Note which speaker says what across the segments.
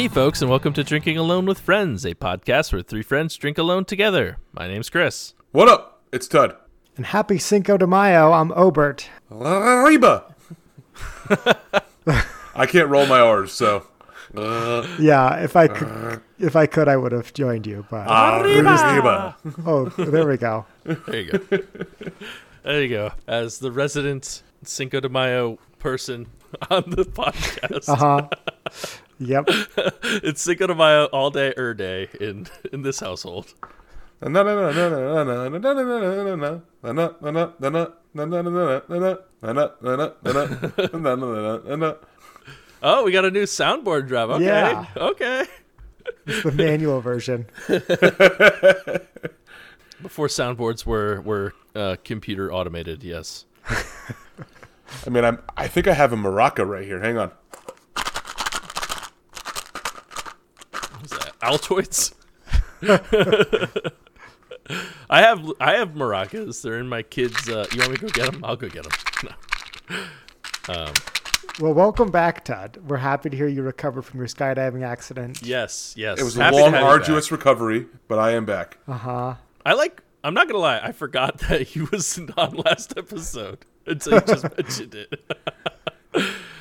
Speaker 1: Hey, folks, and welcome to Drinking Alone with Friends, a podcast where three friends drink alone together. My name's Chris.
Speaker 2: What up? It's Tud.
Speaker 3: And happy Cinco de Mayo. I'm Obert.
Speaker 2: Arriba. I can't roll my R's, so. Uh,
Speaker 3: Yeah, if I could, if I could, I would have joined you. But
Speaker 2: arriba.
Speaker 3: oh, there we go.
Speaker 1: There you go. there you go. As the resident Cinco de Mayo person on the podcast,
Speaker 3: Uh huh. Yep.
Speaker 1: it's Cinco de Mayo all day, er day in in this household. Oh, we got a new soundboard drop. Okay,
Speaker 3: Yeah.
Speaker 1: okay.
Speaker 3: It's the manual version.
Speaker 1: Before soundboards were were uh, computer automated, yes.
Speaker 2: I mean, I'm. I think I have a maraca right here. Hang on.
Speaker 1: What's that? Altoids. I have I have maracas. They're in my kids. Uh, you want me to go get them? I'll go get them. No.
Speaker 3: Well, welcome back, Todd. We're happy to hear you recovered from your skydiving accident.
Speaker 1: Yes, yes.
Speaker 2: It was
Speaker 1: Happy
Speaker 2: a long, arduous recovery, but I am back.
Speaker 3: Uh huh.
Speaker 1: I like. I'm not gonna lie. I forgot that he was on last episode until you just mentioned it.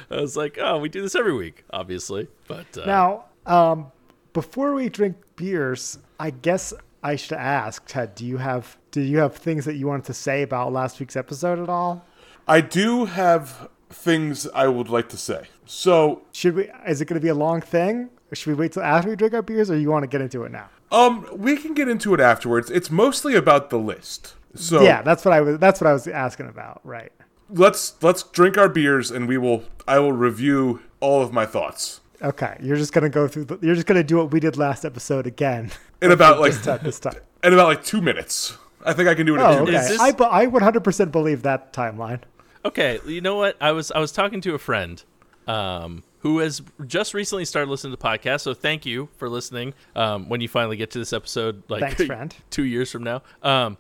Speaker 1: I was like, oh, we do this every week, obviously. But uh,
Speaker 3: Now, um, before we drink beers, I guess I should ask, Ted. Do you have do you have things that you wanted to say about last week's episode at all?
Speaker 2: I do have things I would like to say. So,
Speaker 3: Should we? Is it going to be a long thing? Or should we wait till after we drink our beers, or you want to get into it now?
Speaker 2: um, we can get into it afterwards. It's mostly about the list. So
Speaker 3: Yeah, that's what I was. That's what I was asking about. Right.
Speaker 2: let's let's drink our beers and we will. I will review all of my thoughts
Speaker 3: Okay, you're just gonna go through. The, you're just gonna do what we did last episode again.
Speaker 2: in about like
Speaker 3: this time. This time.
Speaker 2: in about like two minutes. I think I can do it in
Speaker 3: Oh,
Speaker 2: two
Speaker 3: okay.
Speaker 2: minutes.
Speaker 1: this-
Speaker 3: I bu- I 100% believe that timeline.
Speaker 1: Okay, you know what? I was I was talking to a friend um, who has just recently started listening to the podcast. So thank you for listening. Um, when you finally get to this episode, like
Speaker 3: Thanks, friend.
Speaker 1: two years from now, um,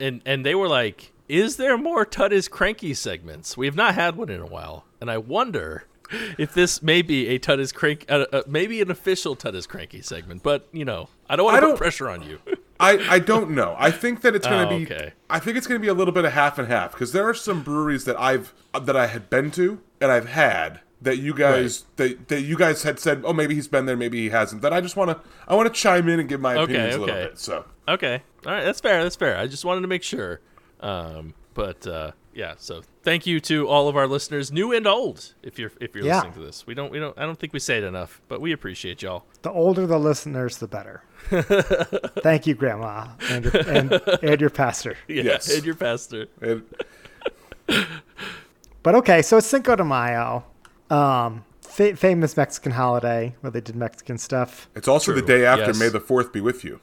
Speaker 1: and and they were like, "Is there more Tut is cranky segments? We have not had one in a while, and I wonder." If this may be a Tut is crank, uh, uh, maybe an official Tut is cranky segment, but you know, I don't want to put pressure on you.
Speaker 2: I, I don't know. I think that it's going to
Speaker 1: Oh,
Speaker 2: be.
Speaker 1: okay.
Speaker 2: I think it's going to be a little bit of half and half because there are some breweries that I've that I had been to and I've had that you guys that, that you guys had said, oh, maybe he's been there, maybe he hasn't. That I just want to I want to chime in and give my
Speaker 1: Okay,
Speaker 2: opinions a little
Speaker 1: okay.
Speaker 2: bit. So
Speaker 1: Okay. All right. That's fair. That's fair. I just wanted to make sure. Um, but uh, yeah. So thank you to all of our listeners, new and old. If you're if you're
Speaker 3: Yeah.
Speaker 1: listening to this, we don't we don't I don't think we say it enough, but we appreciate y'all.
Speaker 3: The older the listeners, the better. Thank you, Grandma, and your, and, and your pastor.
Speaker 1: Yeah,
Speaker 2: Yes.
Speaker 1: and your pastor.
Speaker 2: and
Speaker 3: But okay, so it's Cinco de Mayo, um, fa- famous Mexican holiday where they did Mexican stuff.
Speaker 2: it's also the day after
Speaker 1: Yes.
Speaker 2: May the Fourth be with you.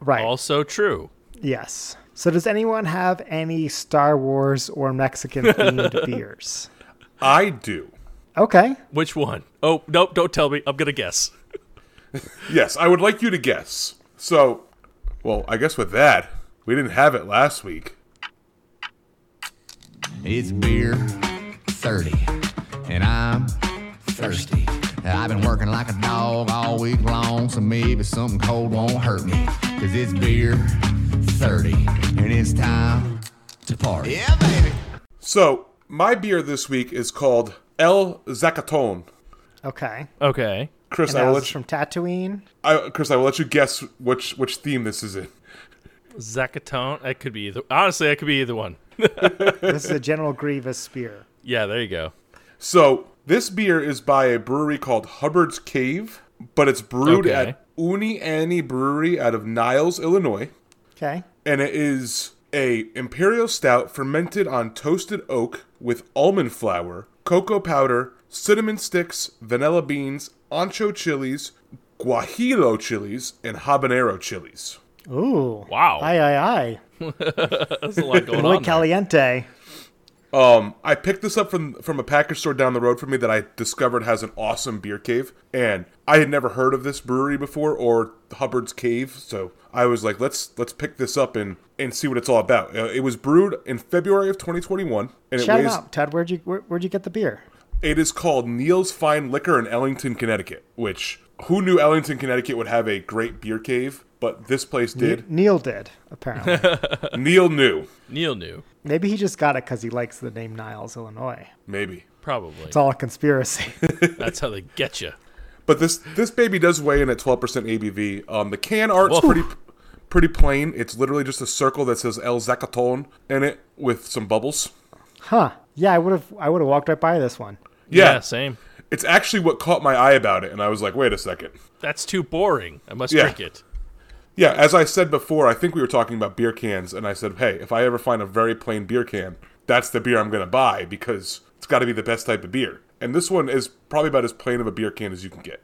Speaker 3: Right.
Speaker 1: Also true.
Speaker 3: Yes. So does anyone have any Star Wars or Mexican themed beers?
Speaker 2: I do.
Speaker 3: Okay.
Speaker 1: Which one? Oh nope! Don't tell me. I'm gonna guess.
Speaker 2: Yes, I would like you to guess. So, well, I guess with that, we didn't have it last week.
Speaker 4: It's beer 30, and I'm thirsty. I've been working like a dog all week long, so maybe something cold won't hurt me. Cause it's beer 30, and it's time to party. Yeah, baby.
Speaker 2: So, my beer this week is called El Zacaton.
Speaker 3: Okay.
Speaker 1: Okay.
Speaker 2: Chris,
Speaker 3: And
Speaker 2: I
Speaker 3: that
Speaker 2: will
Speaker 3: was
Speaker 2: let you,
Speaker 3: from Tatooine.
Speaker 2: I, Chris, I will let you guess which which theme this is in.
Speaker 1: Zacaton. That could be either. Honestly, that could be either one.
Speaker 3: This is a General Grievous beer.
Speaker 1: Yeah. There you go.
Speaker 2: So this beer is by a brewery called Hubbard's Cave, but it's brewed
Speaker 1: Okay.
Speaker 2: at Une Année Brewery out of Niles, Illinois,
Speaker 3: Okay.
Speaker 2: And it is a imperial stout fermented on toasted oak with almond flour, cocoa powder, cinnamon sticks, vanilla beans, ancho chilies, guajillo chilies, and habanero chilies.
Speaker 3: Ooh.
Speaker 1: Wow.
Speaker 3: Aye, aye, aye.
Speaker 1: That's a lot going
Speaker 3: Muy
Speaker 1: on. there.
Speaker 3: caliente.
Speaker 2: Um, I picked this up from from a package store down the road from me that I discovered has an awesome beer cave, and I had never heard of this brewery before or Hubbard's Cave, so I was like, let's let's pick this up and and see what it's all about. Uh, it was brewed in February of 2021, and it
Speaker 3: Shout it
Speaker 2: weighs.
Speaker 3: out, Ted. Where'd you where, where'd you get the beer?
Speaker 2: It is called Neil's Fine Liquor in Ellington, Connecticut, which who knew Ellington, Connecticut would have a great beer cave? But this place did.
Speaker 3: Neil did apparently.
Speaker 2: Neil knew,
Speaker 1: Neil knew.
Speaker 3: Maybe he just got it because he likes the name Niles, Illinois.
Speaker 2: maybe.
Speaker 1: Probably.
Speaker 3: It's all a conspiracy.
Speaker 1: That's how they get you.
Speaker 2: But this this baby does weigh in at 12% ABV. Um, the can art's
Speaker 1: Whoa.
Speaker 2: pretty pretty plain. It's literally just a circle that says El Zacaton in it with some bubbles.
Speaker 3: huh? Yeah, I would have. I would have walked right by this one.
Speaker 2: Yeah,
Speaker 1: same.
Speaker 2: it's actually what caught my eye about it, and I was like, wait a second.
Speaker 1: That's too boring. I must
Speaker 2: Yeah.
Speaker 1: drink it.
Speaker 2: Yeah, as I said before, I think we were talking about beer cans, and I said, hey, if I ever find a very plain beer can, that's the beer I'm going to buy because it's got to be the best type of beer. And this one is probably about as plain of a beer can as you can get.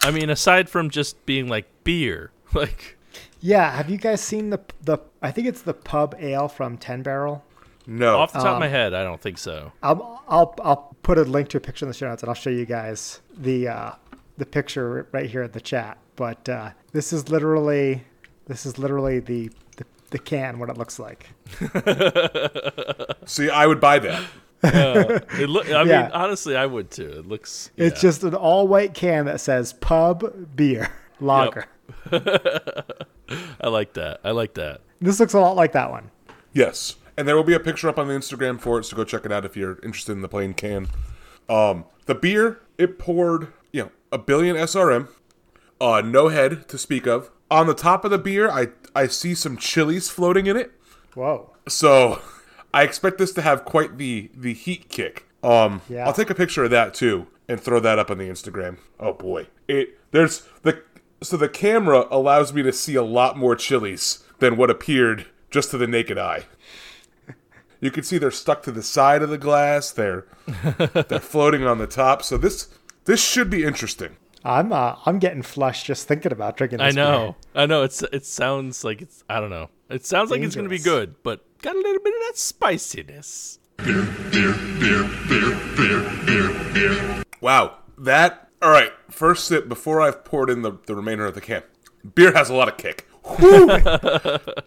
Speaker 1: I mean, aside from just being like beer, like
Speaker 3: Yeah. Have you guys seen the the? I think it's the pub ale from Ten Barrel.
Speaker 2: No.
Speaker 1: off the top of
Speaker 3: Um,
Speaker 1: my head, I don't think so.
Speaker 3: I'll I'll I'll put a link to a picture in the show notes, and I'll show you guys the uh, the picture right here in the chat. But uh, this is literally this is literally the, the the can what it looks like.
Speaker 2: See, I would buy that.
Speaker 1: It look. I
Speaker 3: Yeah.
Speaker 1: mean, honestly, I would too. It looks.
Speaker 3: It's just an all white can that says pub beer lager.
Speaker 1: I like that. I like that.
Speaker 3: This looks a lot like that one.
Speaker 2: Yes. And there will be a picture up on the Instagram for it, so go check it out if you're interested in the plain can. Um, the beer, it poured, you know, a billion SRM, uh, no head to speak of. On the top of the beer, I I see some chilies floating in it.
Speaker 3: Whoa.
Speaker 2: So I expect this to have quite the the heat kick. Um,
Speaker 3: Yeah.
Speaker 2: I'll take a picture of that too and throw that up on the Instagram. Oh boy, it there's the so the camera allows me to see a lot more chilies than what appeared just to the naked eye. You can see they're stuck to the side of the glass. They're they're floating on the top. So this this should be interesting.
Speaker 3: I'm uh, I'm getting flushed just thinking about drinking this
Speaker 1: I know. I know. It's. It sounds like it's. I don't know. It sounds like it's going to be good, but got a little bit of that spiciness. Beer, beer, beer, beer, beer, beer, beer.
Speaker 2: Wow, that all right. First sip before I've poured in the, the remainder of the can. Beer has a lot of kick.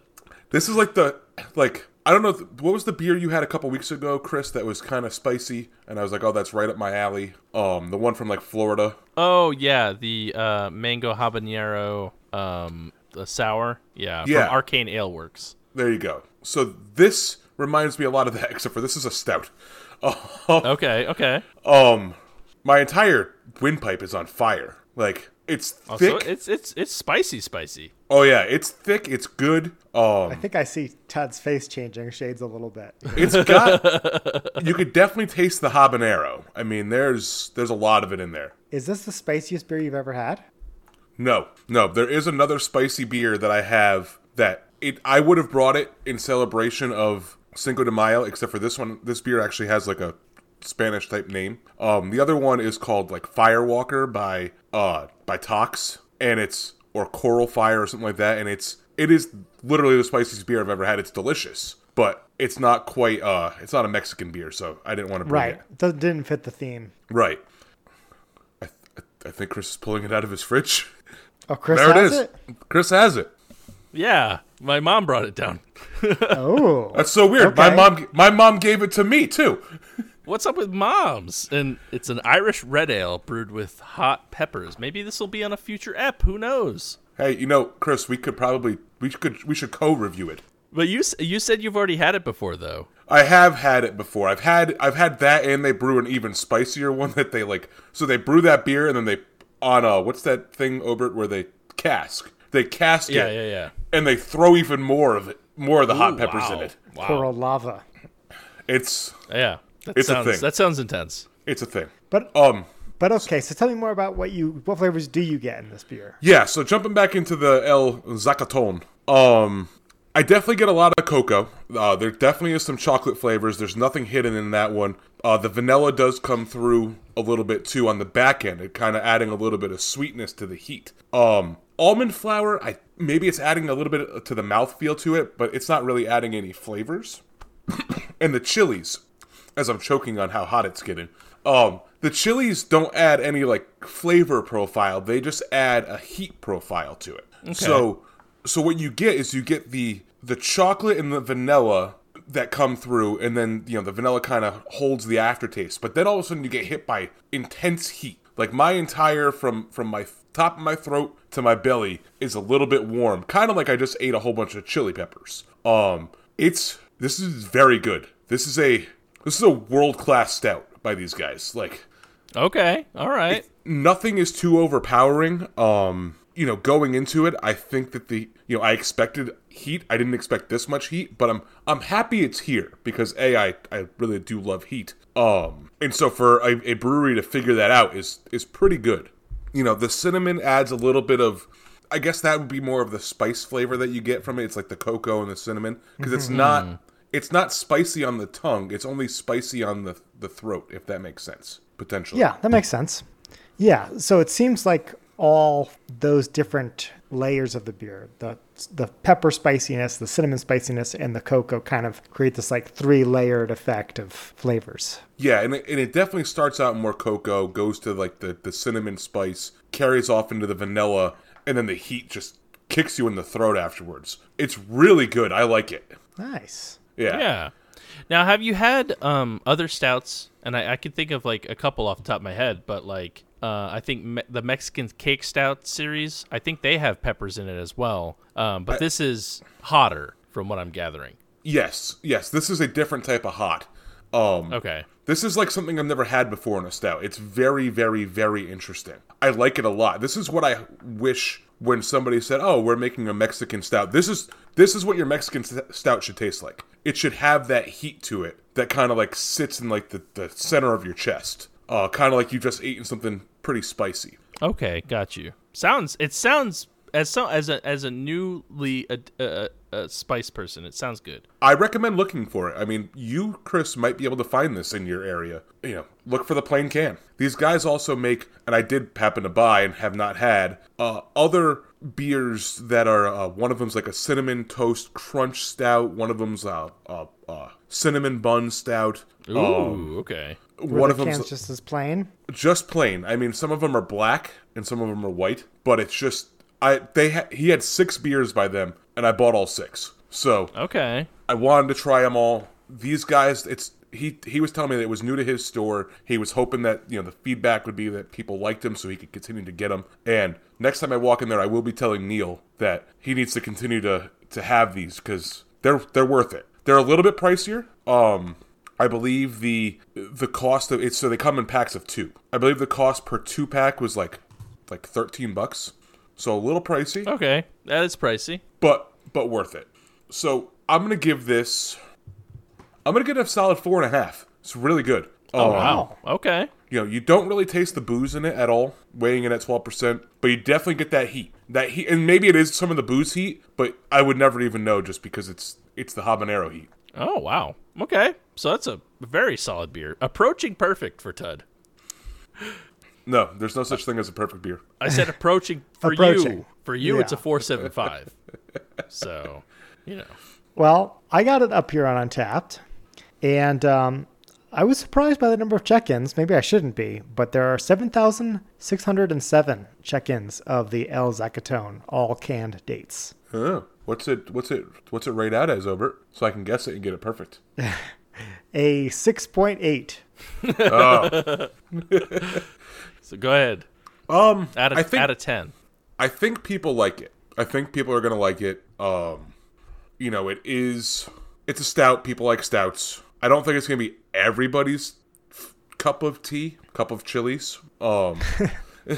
Speaker 2: This is like the like I don't know if, what was the beer you had a couple weeks ago, Chris, that was kind of spicy, and I was like, oh, that's right up my alley. Um, the one from like Florida.
Speaker 1: Oh yeah, the uh, mango habanero, um, the sour. Yeah,
Speaker 2: Yeah.
Speaker 1: from Arcane Ale Works.
Speaker 2: There you go. So this reminds me a lot of that, except for this is a stout.
Speaker 1: Okay. Okay.
Speaker 2: Um, my entire windpipe is on fire. Like it's
Speaker 1: Also,
Speaker 2: thick.
Speaker 1: it's it's it's spicy, spicy.
Speaker 2: Oh yeah, it's thick. It's good. Um,
Speaker 3: I think I see Todd's face changing shades a little bit.
Speaker 2: It's got. you could definitely taste the habanero. I mean, there's there's a lot of it in there.
Speaker 3: Is this the spiciest beer you've ever had?
Speaker 2: No, no, there is another spicy beer that I have that it. I would have brought it in celebration of Cinco de Mayo, except for this one. This beer actually has like a Spanish type name. Um, the other one is called like Firewalker by uh by Tox, and it's or Coral Fire or something like that, and it's it is literally the spiciest beer I've ever had. It's delicious, but it's not quite uh it's not a Mexican beer, so I didn't want to bring
Speaker 3: Right.
Speaker 2: it.
Speaker 3: It doesn't- didn't fit the theme.
Speaker 2: Right. I, th- I think Chris is pulling it out of his fridge.
Speaker 3: Oh, Chris
Speaker 2: There
Speaker 3: has
Speaker 2: is.
Speaker 3: it.
Speaker 2: Chris has it.
Speaker 1: Yeah, my mom brought it down.
Speaker 3: Oh,
Speaker 2: That's so weird. My mom, my mom gave it to me too.
Speaker 1: What's up with moms? And it's an Irish red ale brewed with hot peppers. Maybe this will be on a future ep. Who knows?
Speaker 2: Hey, you know, Chris, we could probably we could we should co-review it.
Speaker 1: But you you said you've already had it before, though.
Speaker 2: I have had it before. I've had I've had that, and they brew an even spicier one that they like. So they brew that beer, and then they on uh what's that thing, Obert, where they cask. They cask
Speaker 1: Yeah,
Speaker 2: it,
Speaker 1: yeah, yeah. Yeah.
Speaker 2: And they throw even more of it, more of the hot peppers
Speaker 1: wow.
Speaker 2: in it.
Speaker 1: Wow.
Speaker 3: coral lava.
Speaker 2: It's
Speaker 1: Yeah, that
Speaker 2: It's a thing.
Speaker 1: that sounds intense.
Speaker 2: it's a thing.
Speaker 3: But
Speaker 2: Um,
Speaker 3: but okay, so tell me more about what you what flavors do you get in this beer?
Speaker 2: Yeah, so jumping back into the El Zacaton, um, I definitely get a lot of cocoa. Uh, there definitely is some chocolate flavors. There's nothing hidden in that one. Uh, the vanilla does come through a little bit too on the back end, it kind of adding a little bit of sweetness to the heat. Um, almond flour, I maybe it's adding a little bit to the mouthfeel to it, but it's not really adding any flavors. and the chilies, as I'm choking on how hot it's getting. Um, the chilies don't add any like flavor profile; they just add a heat profile to it. So, so what you get is you get the the chocolate and the vanilla that come through, and then you know the vanilla kind of holds the aftertaste. But then all of a sudden you get hit by intense heat. Like my entire from from my top of my throat to my belly is a little bit warm, kind of like I just ate a whole bunch of chili peppers. Um, it's this is very good. This is a this is a world class stout by these guys. Like
Speaker 1: Okay, all right.
Speaker 2: nothing is too overpowering. Um, you know, going into it, I think that the you know I expected heat. I didn't expect this much heat, but I'm I'm happy it's here because a I I really do love heat. Um, and so for a, a brewery to figure that out is is pretty good. You know, the cinnamon adds a little bit of. I guess that would be more of the spice flavor that you get from it. It's like the cocoa and the cinnamon because it's not it's not spicy on the tongue. It's only spicy on the the throat, if that makes sense. Potentially.
Speaker 3: Yeah, that makes sense. Yeah, so it seems like all those different layers of the beer, the the pepper spiciness, the cinnamon spiciness, and the cocoa kind of create this like three layered effect of flavors.
Speaker 2: Yeah, and it, and it definitely starts out more cocoa, goes to like the, the cinnamon spice, carries off into the vanilla, and then the heat just kicks you in the throat afterwards. It's really good. I like it.
Speaker 3: Nice.
Speaker 2: Yeah.
Speaker 1: Yeah. Now, have you had um, other stouts? And I, I can think of like a couple off the top of my head, but like uh, I think me- the Mexican Cake Stout series, I think they have peppers in it as well. Um, but this is hotter, from what I'm gathering.
Speaker 2: Yes, yes. This is a different type of hot. Um,
Speaker 1: Okay.
Speaker 2: This is like something I've never had before in a stout. It's very, very, very interesting. I like it a lot. This is what I wish when somebody said, "Oh, we're making a Mexican stout." This is this is what your Mexican stout should taste like. It should have that heat to it that kind of like sits in like the, the center of your chest. Uh, kind of like you just eaten something pretty spicy.
Speaker 1: Okay, got you. Sounds it sounds as so as a as a newly a, a, a spice person, it sounds good.
Speaker 2: I recommend looking for it. I mean, you, Chris, might be able to find this in your area. You know, look for the plain can. These guys also make, and I did happen to buy and have not had, uh, other beers that are, uh, one of them's like a cinnamon toast crunch stout, one of them's a, a, a cinnamon bun stout.
Speaker 1: Ooh,
Speaker 2: Um,
Speaker 1: okay.
Speaker 3: Were
Speaker 2: one
Speaker 3: the
Speaker 2: of them's
Speaker 3: cans just as plain?
Speaker 2: just plain. I mean, some of them are black and some of them are white, but it's just I they ha- he had six beers by them, and I bought all six. So
Speaker 1: Okay.
Speaker 2: I wanted to try them all. These guys, it's he he was telling me that it was new to his store. He was hoping that you know the feedback would be that people liked him, so he could continue to get them. And next time I walk in there, I will be telling Neil that he needs to continue to to have these because they're they're worth it. They're a little bit pricier. Um, I believe the the cost of it. So they come in packs of two. I believe the cost per two pack was like like thirteen bucks. So a little pricey
Speaker 1: Okay. That is pricey.
Speaker 2: but but worth it. So I'm gonna give this. I'm gonna give it a solid four and a half. It's really good.
Speaker 1: Oh,
Speaker 2: Um,
Speaker 1: wow. Okay.
Speaker 2: You know, you don't really taste the booze in it at all, weighing in at 12%, but you definitely get that heat. That heat, and maybe it is some of the booze heat, but I would never even know just because it's it's the habanero heat.
Speaker 1: Oh, wow. Okay. So that's a very solid beer. Approaching perfect for Tud.
Speaker 2: No, there's no such thing as a perfect beer.
Speaker 1: I said approaching for
Speaker 3: Approaching.
Speaker 1: you. For you, it's a 475. so, you know.
Speaker 3: Well, I got it up here on Untappd, and um, I was surprised by the number of check-ins. Maybe I shouldn't be, but there are seven thousand six hundred and seven check-ins of the El Zacaton all canned dates.
Speaker 2: Oh, what's it? What's it? What's it rate out as, Obert? So I can guess it and get it perfect.
Speaker 3: A six point eight.
Speaker 1: So go ahead.
Speaker 2: Um,
Speaker 1: Out of,
Speaker 2: I think
Speaker 1: out of 10.
Speaker 2: I think people like it. I think people are gonna like it. Um, you know, it is. It's a stout. People like stouts. I don't think it's gonna be everybody's f- cup of tea, cup of chilies. Um, you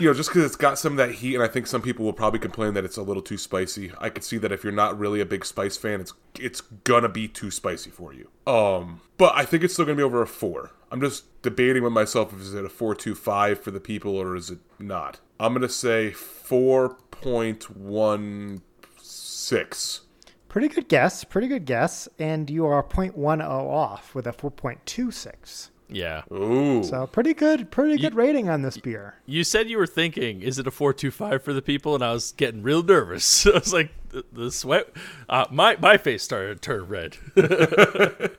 Speaker 2: know, just because it's got some of that heat, and I think some people will probably complain that it's a little too spicy. I could see that if you're not really a big spice fan, it's it's gonna be too spicy for you. Um, but I think it's still gonna be over a four. I'm just debating with myself if is it a four two five for the people or is it not. I'm gonna say four point one six.
Speaker 3: Pretty good guess. Pretty good guess. And you are 0.10 off with a 4.26.
Speaker 1: Yeah.
Speaker 2: Ooh,
Speaker 3: So pretty good. Pretty good rating on this beer.
Speaker 1: You said you were thinking, is it a 425 for the people? And I was getting real nervous. I was like, the, the sweat, uh, my, my face started to turn red.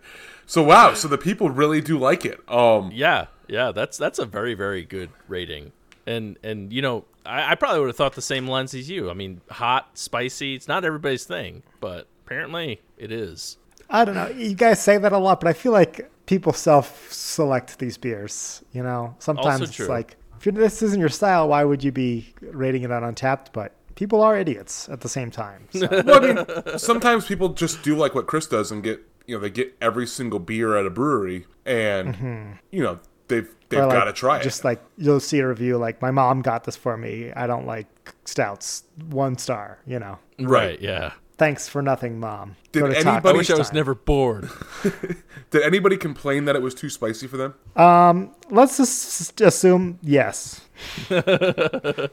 Speaker 2: so wow, so the people really do like it. Um,
Speaker 1: yeah. Yeah. That's, that's a very, very good rating. And, and, you know, I, I probably would have thought the same lens as you. I mean, hot, spicy, it's not everybody's thing, but apparently it is.
Speaker 3: I don't know. You guys say that a lot, but I feel like people self-select these beers. You know, sometimes it's
Speaker 1: true.
Speaker 3: like if you're, this isn't your style, why would you be rating it on Untappd? But people are idiots at the same time. So.
Speaker 2: Well, I mean, sometimes people just do like what Chris does and get you know they get every single beer at a brewery and you know they've they've
Speaker 3: like,
Speaker 2: got to try it.
Speaker 3: Just like you'll see a review like my mom got this for me. I don't like stouts. One star. You know.
Speaker 1: Right. Yeah.
Speaker 3: Thanks for nothing, mom.
Speaker 2: Did anybody-
Speaker 3: taco
Speaker 1: I wish I was
Speaker 3: time.
Speaker 1: never bored.
Speaker 2: Did anybody complain that it was too spicy for them?
Speaker 3: Um, Let's just assume yes. I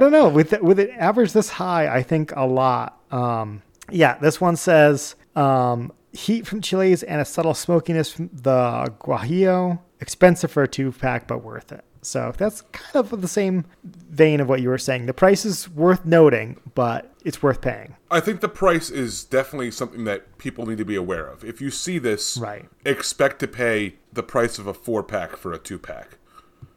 Speaker 3: don't know with it, with it average this high. I think a lot. Um, yeah, this one says um, heat from chilies and a subtle smokiness from the guajillo. Expensive for a two pack, but worth it. So that's kind of the same vein of what you were saying. The price is worth noting, but it's worth paying.
Speaker 2: I think the price is definitely something that people need to be aware of. If you see this,
Speaker 3: Right.
Speaker 2: expect to pay the price of a four pack for a two pack.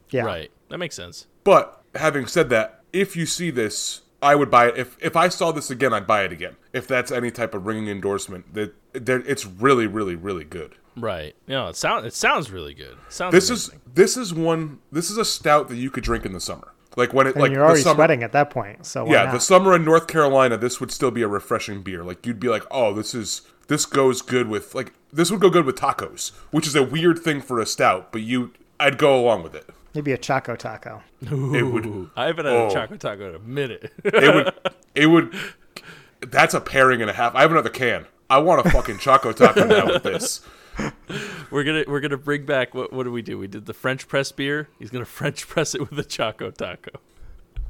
Speaker 3: Yeah.
Speaker 1: Right. That makes sense.
Speaker 2: But having said that, if you see this, I would buy it. If if I saw this again, I'd buy it again. If that's any type of ringing endorsement, that that it's really, really, really good.
Speaker 1: Right. Yeah. it sounds it sounds really good. Sounds
Speaker 2: This
Speaker 1: amazing.
Speaker 2: is this is one. This is a stout that you could drink in the summer, like when it
Speaker 3: And
Speaker 2: like
Speaker 3: you're already
Speaker 2: the summer.
Speaker 3: sweating at that point. So why
Speaker 2: Yeah,
Speaker 3: not?
Speaker 2: the summer in North Carolina, this would still be a refreshing beer. Like you'd be like, oh, this is this goes good with like this would go good with tacos, which is a weird thing for a stout, but you I'd go along with it.
Speaker 3: maybe a Choco Taco.
Speaker 2: It would
Speaker 1: I haven't had
Speaker 2: Oh.
Speaker 1: a chocolate taco in a minute.
Speaker 2: it would it would that's a pairing and a half. I have another can. I want a fucking choco taco now with this.
Speaker 1: we're gonna we're gonna bring back what what do we do? We did the French press beer. He's gonna French press it with a choco taco.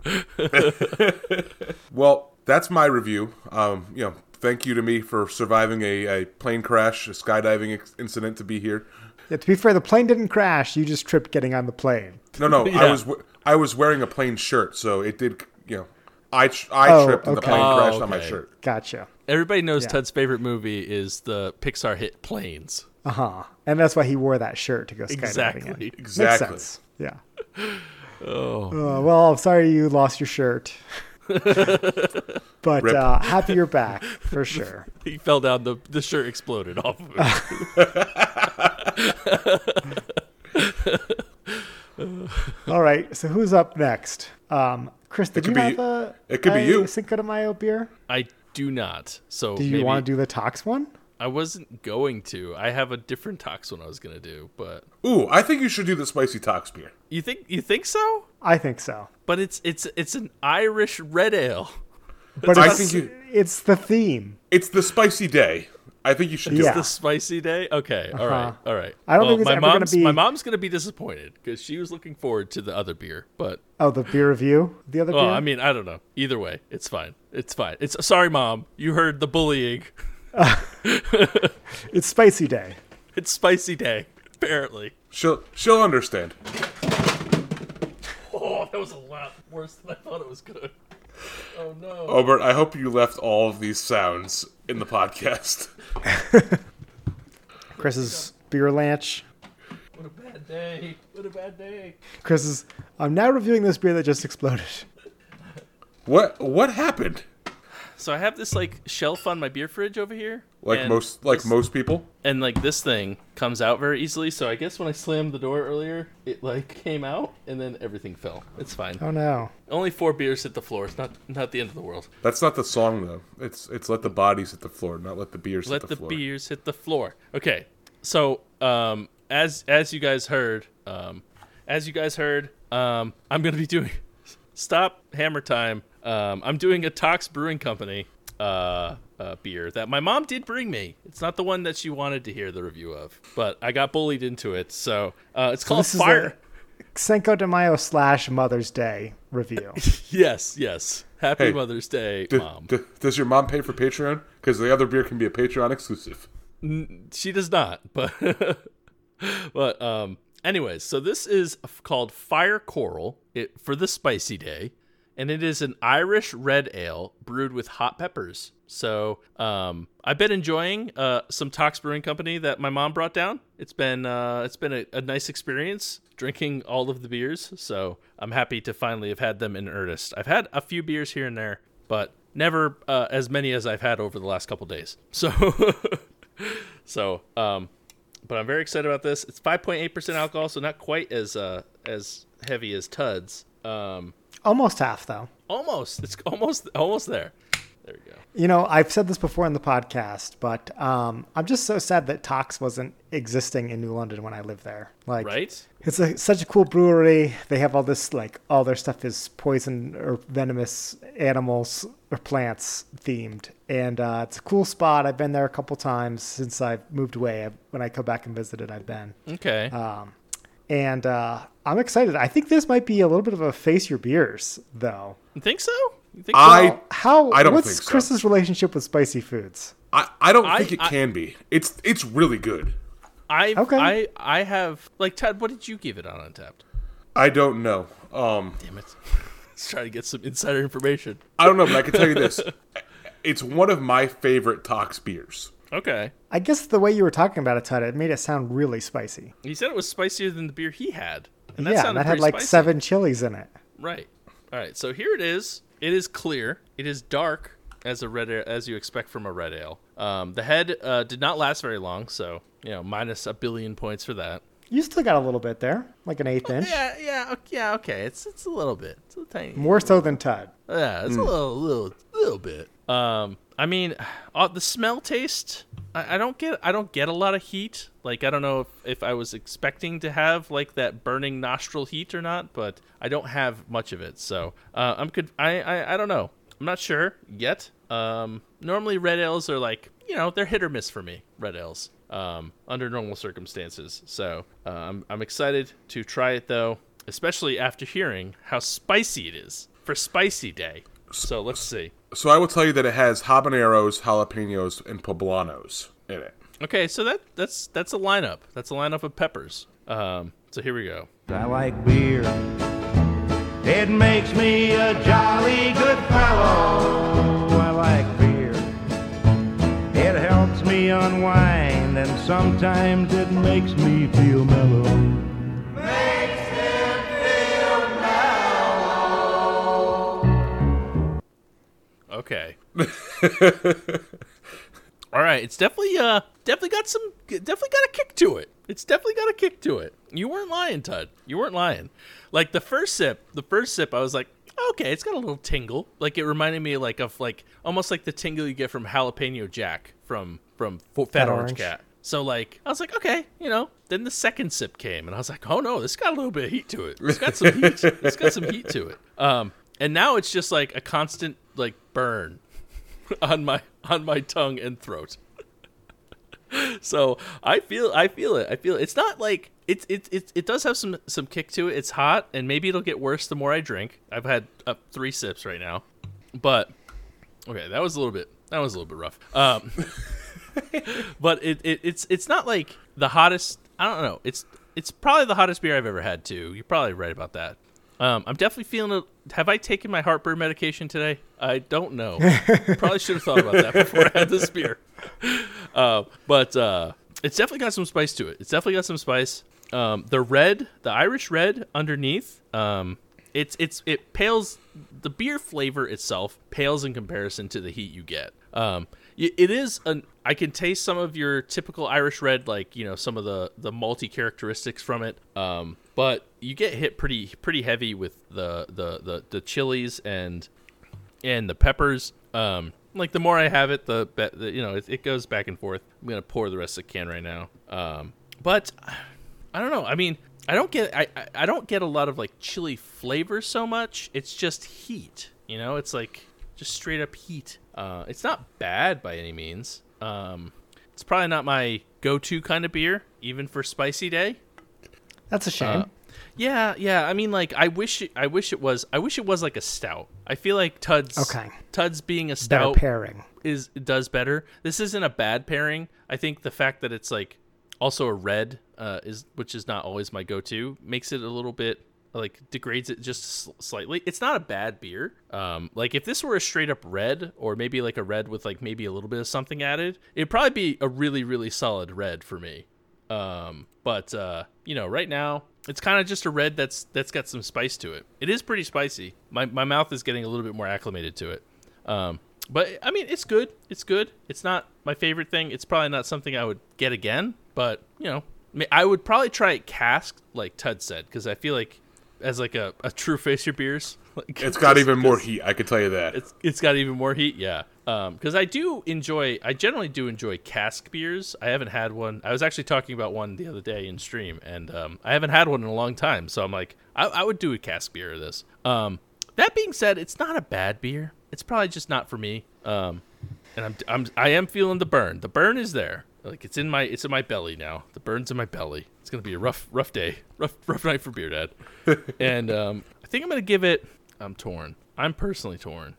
Speaker 2: Well, that's my review. Um, you know, thank you to me for surviving a, a plane crash, a skydiving ex- incident to be here.
Speaker 3: Yeah, to be fair, the plane didn't crash. You just tripped getting on the plane.
Speaker 2: No, no, I was w- I was wearing a plain shirt, so it did. You know, I tr- I
Speaker 3: Oh,
Speaker 2: tripped and the
Speaker 3: okay.
Speaker 2: plane
Speaker 1: Oh,
Speaker 2: crashed on my shirt.
Speaker 3: Gotcha.
Speaker 1: Everybody knows
Speaker 3: Yeah.
Speaker 1: Tud's favorite movie is the Pixar hit Planes.
Speaker 3: Uh huh. And that's why he wore that shirt to go skydiving.
Speaker 1: Exactly.
Speaker 3: In.
Speaker 2: Exactly.
Speaker 3: Makes sense. Yeah. Oh. well, I'm sorry you lost your shirt. but uh, happy you're back for sure.
Speaker 1: He fell down. the The shirt exploded off of him.
Speaker 3: All right. So who's up next? Um, Chris, did
Speaker 2: could
Speaker 3: you
Speaker 2: be-
Speaker 3: have a,
Speaker 2: it could be you.
Speaker 3: Cinco de Mayo beer?
Speaker 1: I do not. So
Speaker 3: Do you
Speaker 1: maybe
Speaker 3: want to do the Tox one?
Speaker 1: I wasn't going to. I have a different tox one I was gonna do, but
Speaker 2: Ooh, I think you should do the spicy tox beer.
Speaker 1: you think you think so?
Speaker 3: I think so.
Speaker 1: But it's it's it's an Irish red ale.
Speaker 3: But
Speaker 2: I
Speaker 3: it's,
Speaker 2: think you-
Speaker 3: it's the theme.
Speaker 2: It's the spicy day. I think you should do
Speaker 3: Yeah.
Speaker 1: The spicy day. Okay, all uh-huh. right, all right.
Speaker 3: I don't
Speaker 1: well,
Speaker 3: think it's
Speaker 1: my
Speaker 3: ever gonna
Speaker 1: mom's
Speaker 3: be-
Speaker 1: my mom's gonna be disappointed because she was looking forward to the other beer, but
Speaker 3: Oh, the beer review? The other
Speaker 1: well,
Speaker 3: beer?
Speaker 1: I mean, I don't know. Either way, it's fine. It's fine. It's sorry, mom. You heard the bullying.
Speaker 3: it's Spicy Day.
Speaker 1: It's spicy day. Apparently.
Speaker 2: She'll she'll understand.
Speaker 1: Oh, that was a lot worse than I thought it was gonna. Oh no.
Speaker 2: Obert, I hope you left all of these sounds in the podcast.
Speaker 3: Chris's beer lanch.
Speaker 1: What a bad day. What a bad day.
Speaker 3: Chris's. I'm now reviewing this beer that just exploded.
Speaker 2: What what happened?
Speaker 1: So I have this like shelf on my beer fridge over here.
Speaker 2: Like most like
Speaker 1: this-
Speaker 2: most people?
Speaker 1: and like this thing comes out very easily. So I guess when I slammed the door earlier, it like came out and then everything fell. It's fine.
Speaker 3: Oh no.
Speaker 1: Only four beers hit the floor. It's not not the end of the world.
Speaker 2: That's not the song though. It's it's let the bodies hit the floor, not let the beers
Speaker 1: Let
Speaker 2: hit
Speaker 1: the,
Speaker 2: the, floor.
Speaker 1: Let the beers hit the floor. Okay. So um as as you guys heard, um as you guys heard, um I'm gonna be doing stop hammer time. Um I'm doing a Tox Brewing Company uh, uh beer that my mom did bring me. It's not the one that she wanted to hear the review of, but I got bullied into it. So uh it's called
Speaker 3: this is
Speaker 1: Fire
Speaker 3: a Cinco de Mayo slash Mother's Day review.
Speaker 1: Yes, yes. Happy
Speaker 2: Hey,
Speaker 1: Mother's Day,
Speaker 2: D-
Speaker 1: mom.
Speaker 2: d- does your mom pay for Patreon? Because the other beer can be a Patreon exclusive.
Speaker 1: she does not but but um anyways so this is called fire coral it for the spicy day and it is an irish red ale brewed with hot peppers. So um i've been enjoying uh some tox brewing company that my mom brought down. It's been uh it's been a, a nice experience drinking all of the beers. So i'm happy to finally have had them in earnest. I've had a few beers here and there but never uh, as many as i've had over the last couple days. So So, um, but I'm very excited about this. It's 5.8% alcohol, so not quite as uh, as heavy as Tuds. Um,
Speaker 3: Almost half, though.
Speaker 1: almost. It's almost almost there. There we go.
Speaker 3: You know, I've said this before in the podcast, but um, I'm just so sad that Tox wasn't existing in New London when I lived there. Like,
Speaker 1: Right?
Speaker 3: It's a, such a cool brewery. They have all this like all their stuff is poison or venomous animals or plants themed, and uh, it's a cool spot. I've been there a couple times since I've moved away. I, when I come back and visit it, I've been,
Speaker 1: Okay.
Speaker 3: um, and uh, I'm excited. I think this might be a little bit of a face your beers, though.
Speaker 1: you think so? You think
Speaker 2: I-
Speaker 1: so?
Speaker 3: How?
Speaker 2: I don't
Speaker 3: what's
Speaker 2: think so.
Speaker 3: Chris's relationship with spicy foods?
Speaker 2: I, I don't
Speaker 1: I-
Speaker 2: think it
Speaker 1: I-
Speaker 2: can be. It's it's really good.
Speaker 1: I
Speaker 3: Okay.
Speaker 1: I I have like Ted. What did you give it on Untappd?
Speaker 2: I don't know. Um,
Speaker 1: Damn it! Let's try to get some insider information.
Speaker 2: I don't know, but I can tell you this: it's one of my favorite Tox beers.
Speaker 1: Okay.
Speaker 3: I guess the way you were talking about it, Ted, it made it sound really spicy.
Speaker 1: He said it was spicier than the beer he had, and that
Speaker 3: yeah, that had like
Speaker 1: spicy.
Speaker 3: seven chilies in it.
Speaker 1: Right. All right. So here it is. It is clear. It is dark as a red ale, as you expect from a red ale. Um, the head uh, did not last very long, so you know minus a billion points for that.
Speaker 3: You still got a little bit there, like an eighth inch.
Speaker 1: Yeah, yeah, okay, yeah. Okay, it's it's a little bit. It's a tiny.
Speaker 3: More so than Todd.
Speaker 1: Yeah, it's a little, little, little bit. Um, I mean, uh, the smell taste. I, I don't get. I don't get a lot of heat. Like I don't know if, if I was expecting to have like that burning nostril heat or not, but I don't have much of it. So uh, I'm could. I, I I don't know. I'm not sure yet. Um, normally red ales are like you know they're hit or miss for me. Red ales. Um, under normal circumstances. So uh, I'm I'm excited to try it though, especially after hearing how spicy it is for Spicy Day. So let's see.
Speaker 2: So I will tell you that it has habaneros, jalapenos, and poblanos in it.
Speaker 1: Okay, so that that's that's a lineup. That's a lineup of peppers. Um, so here we go.
Speaker 5: I like beer. It makes me a jolly good fellow. I like beer. It helps me unwind, and sometimes it makes me feel mellow.
Speaker 1: Okay. All right, it's definitely uh definitely got some definitely got a kick to it. It's definitely got a kick to it. You weren't lying, Tud. You weren't lying. Like the first sip, the first sip, I was like, okay, it's got a little tingle. Like it reminded me like of like almost like the tingle you get from jalapeno jack from from Fat,
Speaker 3: Fat
Speaker 1: Orange
Speaker 3: Orange.
Speaker 1: Cat. So like I was like, okay, you know. Then the second sip came, and I was like, oh no, this got a little bit of heat to it. It's got some heat. It's got some heat to it. Um, and now it's just like a constant like burn on my on my tongue and throat. so I feel I feel it. I feel it. It's not like it's it, it it does have some some kick to it. It's hot, and maybe it'll get worse the more I drink. I've had uh, three sips right now, but okay, that was a little bit that was a little bit rough. Um, but it, it it's it's not like the hottest. I don't know. It's it's probably the hottest beer I've ever had too. You're probably right about that. Um, I'm definitely feeling it. Have I taken my heartburn medication today? I don't know. probably should have thought about that before I had this beer. Uh, but uh, it's definitely got some spice to it. It's definitely got some spice. Um, the red, the Irish red underneath, um, it's it's it pales. The beer flavor itself pales in comparison to the heat you get. Um, it is an. I can taste some of your typical Irish red, like you know some of the the malty characteristics from it. Um, but you get hit pretty pretty heavy with the the the, the chilies and and the peppers. Um, like the more I have it, the, be- the you know it, it goes back and forth. I'm gonna pour the rest of the can right now. Um, but I don't know. I mean, I don't get I I don't get a lot of like chili flavor so much. It's just heat. You know, it's like just straight up heat. Uh, it's not bad by any means. Um, it's probably not my go-to kind of beer, even for spicy day.
Speaker 3: That's a shame.
Speaker 1: Uh, Yeah, yeah. I mean, like, I wish, it, I wish it was, I wish it was like a stout. I feel like Tud's,
Speaker 3: Okay.
Speaker 1: Tud's being a
Speaker 3: Better
Speaker 1: stout
Speaker 3: pairing.
Speaker 1: is does better. This isn't a bad pairing. I think the fact that it's like also a red, uh, is which is not always my go-to, makes it a little bit like degrades it just slightly. It's not a bad beer. Um, like if this were a straight up red, or maybe like a red with like maybe a little bit of something added, it'd probably be a really really solid red for me. Um, but uh, you know, right now it's kind of just a red that's that's got some spice to it. It is pretty spicy. My my mouth is getting a little bit more acclimated to it. Um, but I mean, it's good. It's good. It's not my favorite thing. It's probably not something I would get again. but you know, I, would probably try it cask, like Tud said, because I feel like as like a, a true face your beers, like,
Speaker 2: It's got even more heat. I can tell you that.
Speaker 1: It's it's got even more heat, yeah. Um, because I do enjoy, I generally do enjoy cask beers. I haven't had one. I was actually talking about one the other day in stream, and um, I haven't had one in a long time. So I'm like, I, I would do a cask beer of this. Um, that being said, it's not a bad beer. It's probably just not for me. Um, and I'm I'm I am feeling the burn. The burn is there. Like it's in my it's in my belly now. The burn's in my belly. It's gonna be a rough rough day, rough rough night for beer dad. and um, I think I'm gonna give it. I'm torn. I'm personally torn.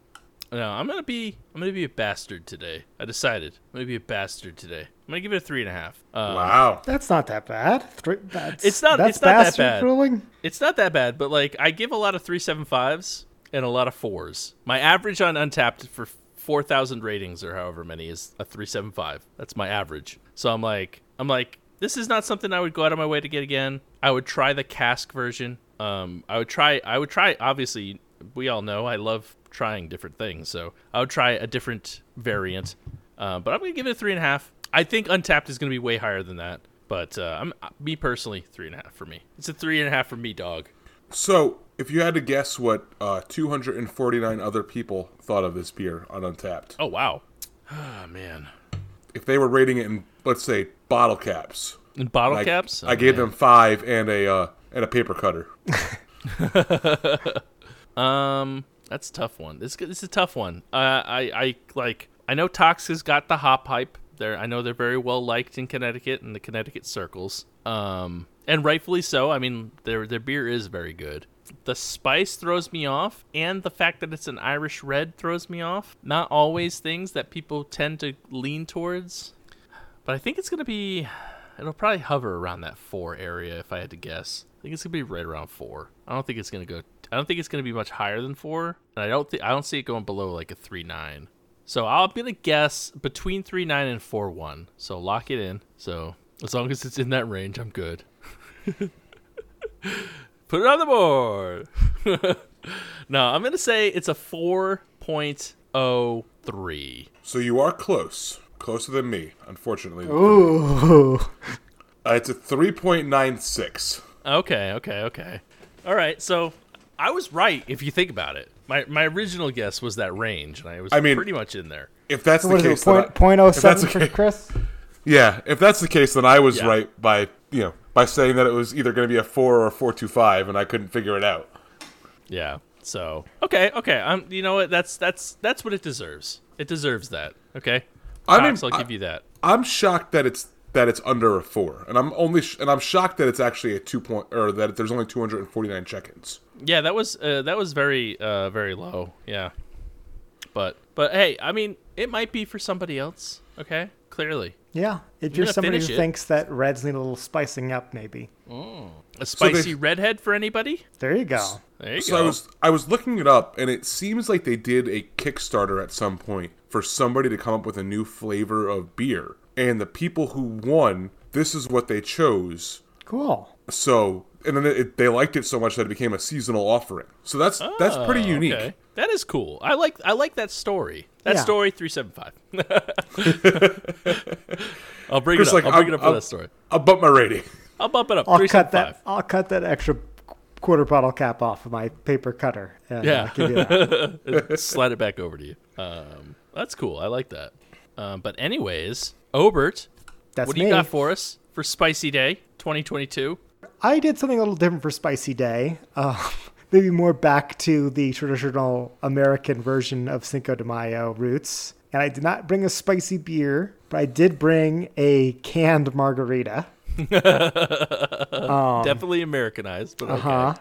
Speaker 1: No, I'm gonna be I'm gonna be a bastard today. I decided I'm gonna be a bastard today. I'm gonna give it a three and a half. Um,
Speaker 2: wow.
Speaker 3: That's not that bad. Three, that's,
Speaker 1: It's not-
Speaker 3: That's
Speaker 1: it's not that bad.
Speaker 3: ruling.
Speaker 1: It's not that bad, but like I give a lot of three seven fives and a lot of fours. My average on Untappd for four thousand ratings or however many is a three seven five. That's my average. So I'm like I'm like this is not something I would go out of my way to get again. I would try the cask version. Um, I would try. I would try. Obviously, we all know I love trying different things, so I would try a different variant. Uh, but I'm gonna give it a three and a half. I think Untappd is gonna be way higher than that. But uh, I'm me personally three and a half for me. It's a three and a half for me, dog.
Speaker 2: So, if you had to guess what uh, 249 other people thought of this beer on Untappd,
Speaker 1: Oh wow. Ah man.
Speaker 2: if they were rating it in, let's say, bottle caps,
Speaker 1: In bottle
Speaker 2: I,
Speaker 1: caps.
Speaker 2: I
Speaker 1: Oh,
Speaker 2: gave
Speaker 1: man.
Speaker 2: them five and a uh, and a paper cutter.
Speaker 1: Um, that's a tough one. This this is a tough one. Uh, I I like. I know Tox has got the hop hype. They're I know they're very well liked in Connecticut and the Connecticut circles. Um, and rightfully so. I mean, their their beer is very good. The spice throws me off, and the fact that it's an Irish red throws me off. Not always things that people tend to lean towards. But I think it's gonna be. It'll probably hover around that four area if I had to guess. I think it's gonna be right around four. I don't think it's gonna go. I don't think it's gonna be much higher than four, and I don't think I don't see it going below like a three nine. So I'm gonna guess between three nine and four one. So lock it in. So as long as it's in that range, I'm good. Put it on the board. no, I'm gonna say it's a four point oh three.
Speaker 2: So you are close, closer than me, unfortunately.
Speaker 3: Ooh.
Speaker 2: Uh, it's a 3.96.
Speaker 1: Okay, okay, okay. All right, so I was right if you think about it. My my original guess was that range, and I was
Speaker 2: I mean-
Speaker 1: pretty much in there.
Speaker 2: If that's
Speaker 3: What
Speaker 2: the
Speaker 3: is
Speaker 2: case,
Speaker 3: it?
Speaker 2: then I-
Speaker 3: Point, point oh
Speaker 2: if that's
Speaker 3: for
Speaker 2: case-
Speaker 3: Chris.
Speaker 2: yeah, if that's the case, then I was
Speaker 1: Yeah.
Speaker 2: right by you know by saying that it was either going to be a four or a four two five, and I couldn't figure it out.
Speaker 1: Yeah. So okay, okay. Um, you know what? That's that's that's what it deserves. It deserves that. Okay.
Speaker 2: I mean,
Speaker 1: Tox, I'll
Speaker 2: I-
Speaker 1: give you that.
Speaker 2: I'm shocked that it's that it's under a four, and I'm only sh- and I'm shocked that it's actually a two point or that there's only 249 check-ins.
Speaker 1: Yeah, that was uh, that was very uh, very low. Yeah. But but hey, I mean, it might be for somebody else. Okay, clearly
Speaker 3: Yeah, if
Speaker 1: You're
Speaker 3: you're somebody who
Speaker 1: it.
Speaker 3: thinks that reds need a little spicing up, maybe.
Speaker 1: A spicy
Speaker 2: they-
Speaker 1: redhead for anybody.
Speaker 3: There you go.
Speaker 1: There you
Speaker 2: So
Speaker 1: go.
Speaker 2: I was I was looking it up, and it seems like they did a Kickstarter at some point for somebody to come up with a new flavor of beer, and the people who won, this is what they chose.
Speaker 3: Cool.
Speaker 2: So and then it, they liked it so much that it became a seasonal offering. So that's that's oh, pretty
Speaker 1: Oh,
Speaker 2: unique.
Speaker 1: okay. That is cool. I like I like that story. That
Speaker 3: Yeah.
Speaker 1: story three seven five. I'll bring
Speaker 2: Chris,
Speaker 1: it up.
Speaker 2: like,
Speaker 1: I'll bring
Speaker 2: I'm-
Speaker 1: it up for
Speaker 2: I'm-
Speaker 1: that story.
Speaker 2: I'll bump my rating.
Speaker 1: I'll bump it up.
Speaker 3: I'll
Speaker 1: three
Speaker 3: cut that.
Speaker 1: five.
Speaker 3: I'll cut that extra quarter bottle cap off of my paper cutter. Uh,
Speaker 1: Yeah.
Speaker 3: give you that.
Speaker 1: Slide it back over to you. Um, that's cool. I like that. Um, but anyways, Obert,
Speaker 3: That's
Speaker 1: what do
Speaker 3: me.
Speaker 1: you got for us for Spicy Day 2022?
Speaker 3: I did something a little different for Spicy Day. Uh, maybe more back to the traditional American version of Cinco de Mayo roots. And I did not bring a spicy beer, but I did bring a canned margarita.
Speaker 1: Definitely Americanized, but okay.
Speaker 3: Huh?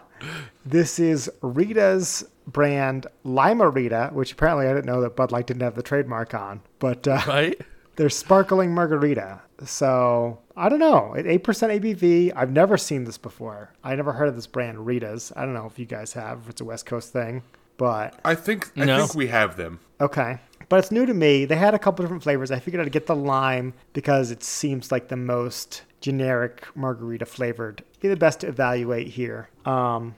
Speaker 3: This is Rita's brand Lima Rita, which apparently I didn't know that Bud Light didn't have the trademark on. But uh,
Speaker 1: Right?
Speaker 3: they're sparkling margarita. So I don't know. At eight percent ABV, I've never seen this before. I never heard of this brand Rita's. I don't know if you guys have. If it's a West Coast thing, but
Speaker 2: I think I
Speaker 1: No.
Speaker 2: think we have them.
Speaker 3: okay. But it's new to me. They had a couple different flavors. I figured I'd get the lime because it seems like the most generic margarita flavored. Be the best to evaluate here. Um,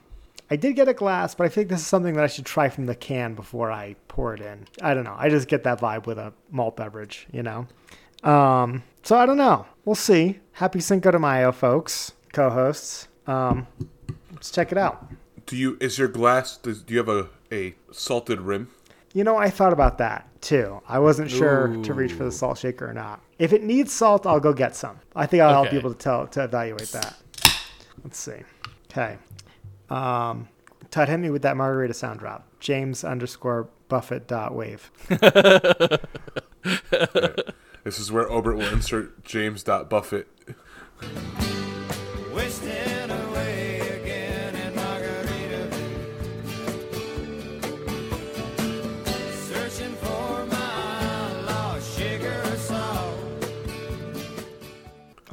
Speaker 3: I did get a glass, but I think this is something that I should try from the can before I pour it in. I don't know. I just get that vibe with a malt beverage, you know. Um, so I don't know. we'll see. Happy Cinco de Mayo, folks, co-hosts. Um, let's check it out.
Speaker 2: Do you is your glass? Does, do you have a a salted rim?
Speaker 3: You know, I thought about that too. I wasn't sure to reach for the salt shaker or not. If it needs salt, I'll go get some. I think I'll help
Speaker 1: Okay.
Speaker 3: people to tell to evaluate that. Let's see. Okay. Um, Todd, hit me with that margarita sound drop. James underscore Buffett dot wave.
Speaker 2: This is where Obert will insert James dot Buffett.
Speaker 6: Wasting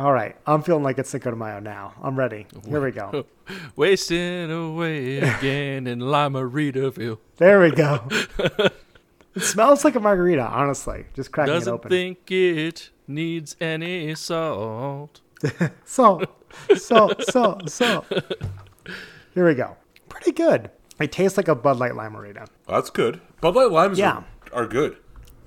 Speaker 3: All right, I'm feeling like it's Cinco de Mayo now. I'm ready. Here we go.
Speaker 1: Wasting away again in Limeritaville.
Speaker 3: There we go. it smells like a margarita, honestly. Just cracking it open.
Speaker 1: Doesn't think it needs any salt.
Speaker 3: Salt, salt, salt, salt. Here we go. Pretty good. It tastes like a Bud Light Limerita.
Speaker 2: Well, that's good. Bud Light limes
Speaker 3: Yeah.
Speaker 2: are, are good.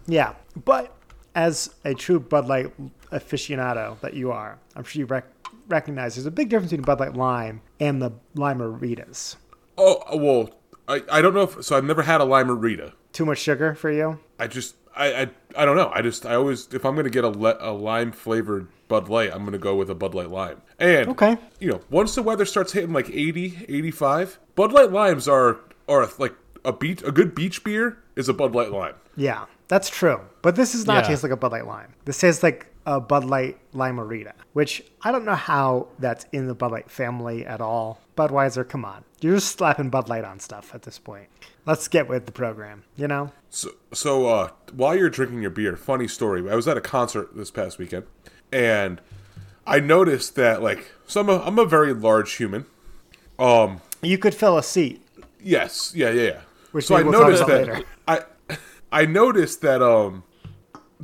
Speaker 3: Yeah, but as a true Bud Light aficionado that you are, I'm sure you rec- recognize there's a big difference between Bud Light Lime and the Limeritas.
Speaker 2: Oh uh, well, I, I don't know if so. I've never had a limerita.
Speaker 3: Too much sugar for you?
Speaker 2: I just I, I I don't know. I just I always if I'm gonna get a le, a lime flavored Bud Light, I'm gonna go with a Bud Light lime. And
Speaker 3: Okay.
Speaker 2: you know, once the weather starts hitting like 80, 85, Bud Light limes are are like a beach a good beach beer is a Bud Light lime.
Speaker 3: Yeah, that's true. But this does not
Speaker 1: Yeah.
Speaker 3: taste like a Bud Light Lime. This tastes like a Bud Light Limerita, which I don't know how that's in the Bud Light family at all. Budweiser, come on. You're just slapping Bud Light on stuff at this point. Let's get with the program, you know?
Speaker 2: So, so uh, while you're drinking your beer, funny story. I was at a concert this past weekend, and I noticed that like so I'm a, I'm a very large human. Um,
Speaker 3: You could fill a seat.
Speaker 2: yes, yeah, yeah, yeah.
Speaker 3: Which
Speaker 2: so I
Speaker 3: we'll
Speaker 2: noticed that
Speaker 3: later.
Speaker 2: I I noticed that um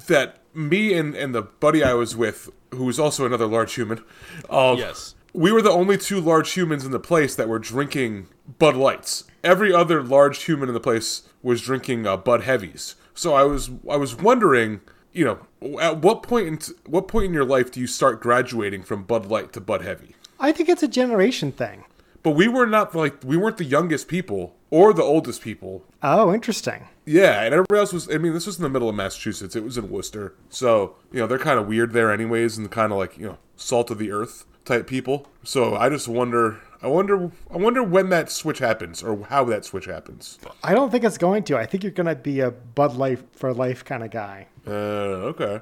Speaker 2: that me and and the buddy I was with, who was also another large human, um,
Speaker 1: Yes.
Speaker 2: we were the only two large humans in the place that were drinking Bud Lights. Every other large human in the place was drinking uh, Bud Heavies. So I was I was wondering, you know, at what point in t- what point in your life do you start graduating from Bud Light to Bud Heavy?
Speaker 3: I think it's a generation thing.
Speaker 2: But we were not like we weren't the youngest people or the oldest people.
Speaker 3: Oh, interesting.
Speaker 2: Yeah, and everybody else was. I mean, this was in the middle of Massachusetts. It was in Worcester, so you know they're kind of weird there, anyways, and kind of like you know salt of the earth type people. So I just wonder. I wonder. I wonder when that switch happens, or how that switch happens.
Speaker 3: I don't think it's going to. I think you're going to be a Bud Light for life kind of guy.
Speaker 2: Uh, okay.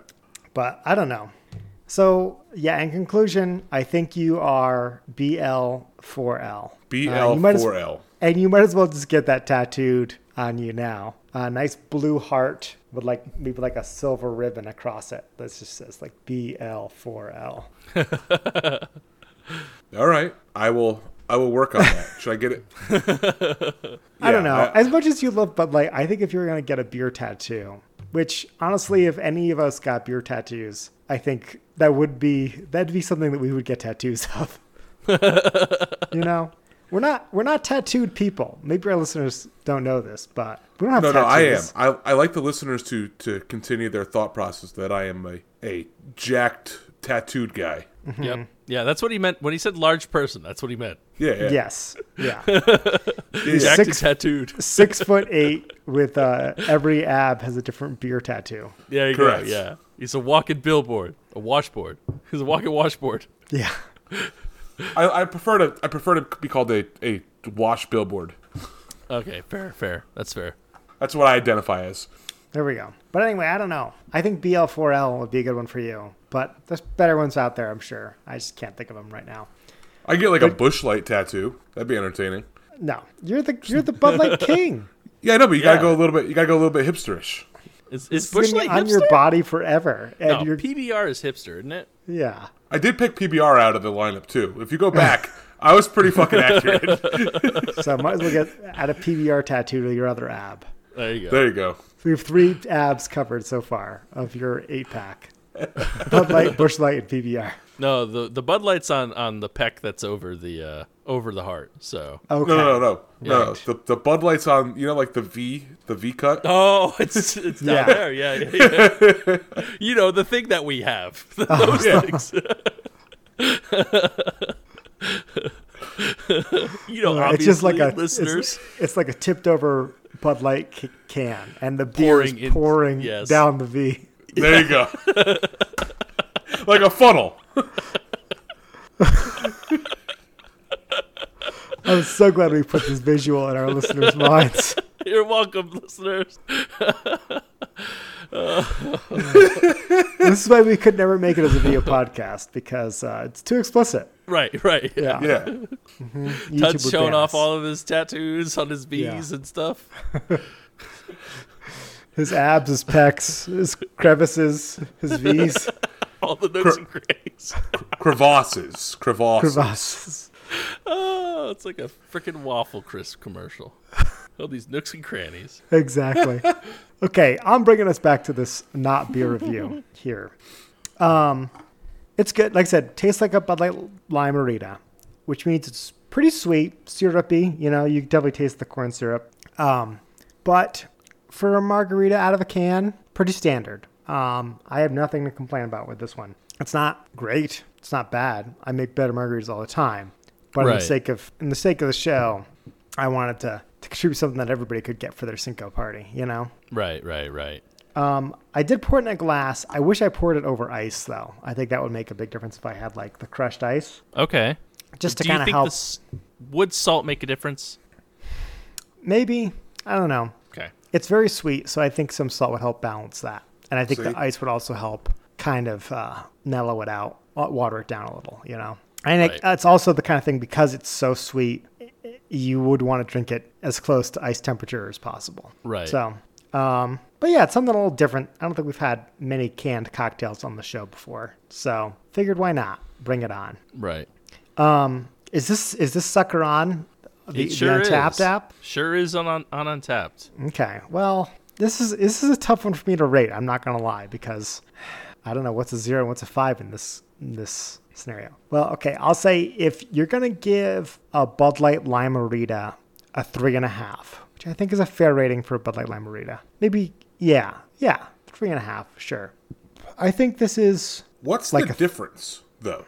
Speaker 3: but I don't know. So yeah, in conclusion, I think you are BL4L.
Speaker 2: B
Speaker 3: Uh,
Speaker 2: L
Speaker 3: you might as- and you might as well just get that tattooed on you now. A nice blue heart with like maybe like a silver ribbon across it that just says like BL4L.
Speaker 2: All right, I will. I will work on that. Should I get it?
Speaker 3: I don't know.
Speaker 2: I-
Speaker 3: as much as you love Bud Light, I think if you're gonna get a beer tattoo, which honestly, if any of us got beer tattoos, I think that would be that'd be something that we would get tattoos of. you know, we're not we're not tattooed people. Maybe our listeners don't know this, but we don't have
Speaker 2: No, no, I am. I, I like the listeners to to continue their thought process that I am a a jacked tattooed guy.
Speaker 3: Mm-hmm.
Speaker 1: Yep. Yeah, that's what he meant when he said large person. That's what he meant.
Speaker 2: Yeah, yeah.
Speaker 3: Yes, yeah.
Speaker 2: yeah.
Speaker 1: Jacked
Speaker 3: Six-
Speaker 1: and tattooed.
Speaker 3: Six foot eight with uh, every ab has a different beer tattoo.
Speaker 1: There you
Speaker 2: Correct.
Speaker 1: go. Yeah, he's a walking billboard, a washboard. He's a walking washboard.
Speaker 3: Yeah.
Speaker 2: I, I prefer to I prefer to be called a, a wash billboard.
Speaker 1: Okay, fair, fair. That's fair.
Speaker 2: That's what I identify as.
Speaker 3: There we go. But anyway, I don't know. I think BL4L would be a good one for you. But there's better ones out there, I'm sure. I just can't think of them right now.
Speaker 2: I get like a bush light tattoo. That'd be entertaining.
Speaker 3: No, you're the you're the Bud Light King.
Speaker 2: Yeah, I know, but you gotta go a little bit. You gotta go a little bit hipsterish.
Speaker 1: Is, is
Speaker 3: It's gonna
Speaker 1: Bush Light
Speaker 3: on
Speaker 1: hipster?
Speaker 3: your body forever, and
Speaker 1: No,
Speaker 3: you're
Speaker 1: PBR is hipster, isn't it?
Speaker 3: yeah.
Speaker 2: I did pick PBR out of the lineup too. If you go back, I was pretty fucking accurate.
Speaker 3: So I might as well get add a PBR tattoo to your other ab.
Speaker 1: There you go.
Speaker 2: there you go.
Speaker 3: So we have three abs covered so far of your eight pack. Bud Light, Bush Light, and PBR.
Speaker 1: No, the the Bud Light's on on the peck that's over the uh over the heart. So.
Speaker 3: Okay.
Speaker 2: No, no, no, no.
Speaker 3: Right.
Speaker 2: The the Bud Light's on. You know, like the V, the V cut.
Speaker 1: Oh, it's it's down
Speaker 3: Yeah.
Speaker 1: there. Yeah, yeah, yeah. you know the thing that we have. Those things. you know,
Speaker 3: Uh, it's just like a
Speaker 1: listeners.
Speaker 3: It's, it's like a tipped over Bud Light c- can, and the beer
Speaker 1: Pouring
Speaker 3: is
Speaker 1: in-
Speaker 3: pouring
Speaker 1: yes.
Speaker 3: down the V.
Speaker 2: There you go. like a funnel.
Speaker 3: I'm so glad we put this visual in our listeners' minds.
Speaker 1: You're welcome, listeners.
Speaker 3: This is why we could never make it as a video podcast because uh, it's too explicit.
Speaker 1: Right, right.
Speaker 3: Yeah,
Speaker 2: Yeah.
Speaker 3: YouTube
Speaker 1: Tud's
Speaker 3: would
Speaker 1: showing
Speaker 3: ban
Speaker 1: off all of his tattoos on his V's
Speaker 3: Yeah.
Speaker 1: and stuff.
Speaker 3: his abs, his pecs, his crevices, his V's,
Speaker 1: All the nooks and crannies.
Speaker 2: Crevasses. Crevasses.
Speaker 3: crevasses.
Speaker 1: Oh, it's like a freaking waffle crisp commercial. All these nooks and crannies.
Speaker 3: Exactly. okay, I'm bringing us back to this not beer review here. Um, it's good. Like I said, tastes like a Bud Light Limerita, which means it's pretty sweet, syrupy. You know, you definitely taste the corn syrup. Um, but for a margarita out of a can, pretty standard. Um, I have nothing to complain about with this one. It's not great. It's not bad. I make better margaritas all the time. But in the sake of in the sake of the show, I wanted to, to contribute something that everybody could get for their Cinco party. You know.
Speaker 1: Right, right, right.
Speaker 3: Um, I did pour it in a glass. I wish I poured it over ice though. I think that would make a big difference if I had like the crushed ice,
Speaker 1: Okay.
Speaker 3: just to kind of help.
Speaker 1: this would salt make a difference?
Speaker 3: Maybe I don't know.
Speaker 1: Okay.
Speaker 3: It's very sweet, so I think some salt would help balance that, and I think
Speaker 2: See?
Speaker 3: the ice would also help kind of uh, mellow it out, water it down a little. You know, Think
Speaker 1: Right.
Speaker 3: it's also the kind of thing because it's so sweet, you would want to drink it as close to ice temperature as possible.
Speaker 1: Right.
Speaker 3: So, um, but yeah, it's something a little different. I don't think we've had many canned cocktails on the show before, so figured why not bring it on.
Speaker 1: Right.
Speaker 3: Um, is this is this sucker on the,
Speaker 1: it sure
Speaker 3: the Untappd
Speaker 1: is.
Speaker 3: app?
Speaker 1: Sure is on, on on Untappd.
Speaker 3: Okay, well, this is this is a tough one for me to rate. I'm not gonna lie because I don't know what's a zero and what's a five in this in this scenario. Well, okay, I'll say if you're gonna give a Bud Light Limerita a three and a half, which I think is a fair rating for a Bud Light Limerita. Maybe, yeah, yeah, three and a half, sure. I think this is,
Speaker 2: What's
Speaker 3: Like
Speaker 2: the
Speaker 3: a-
Speaker 2: difference, though?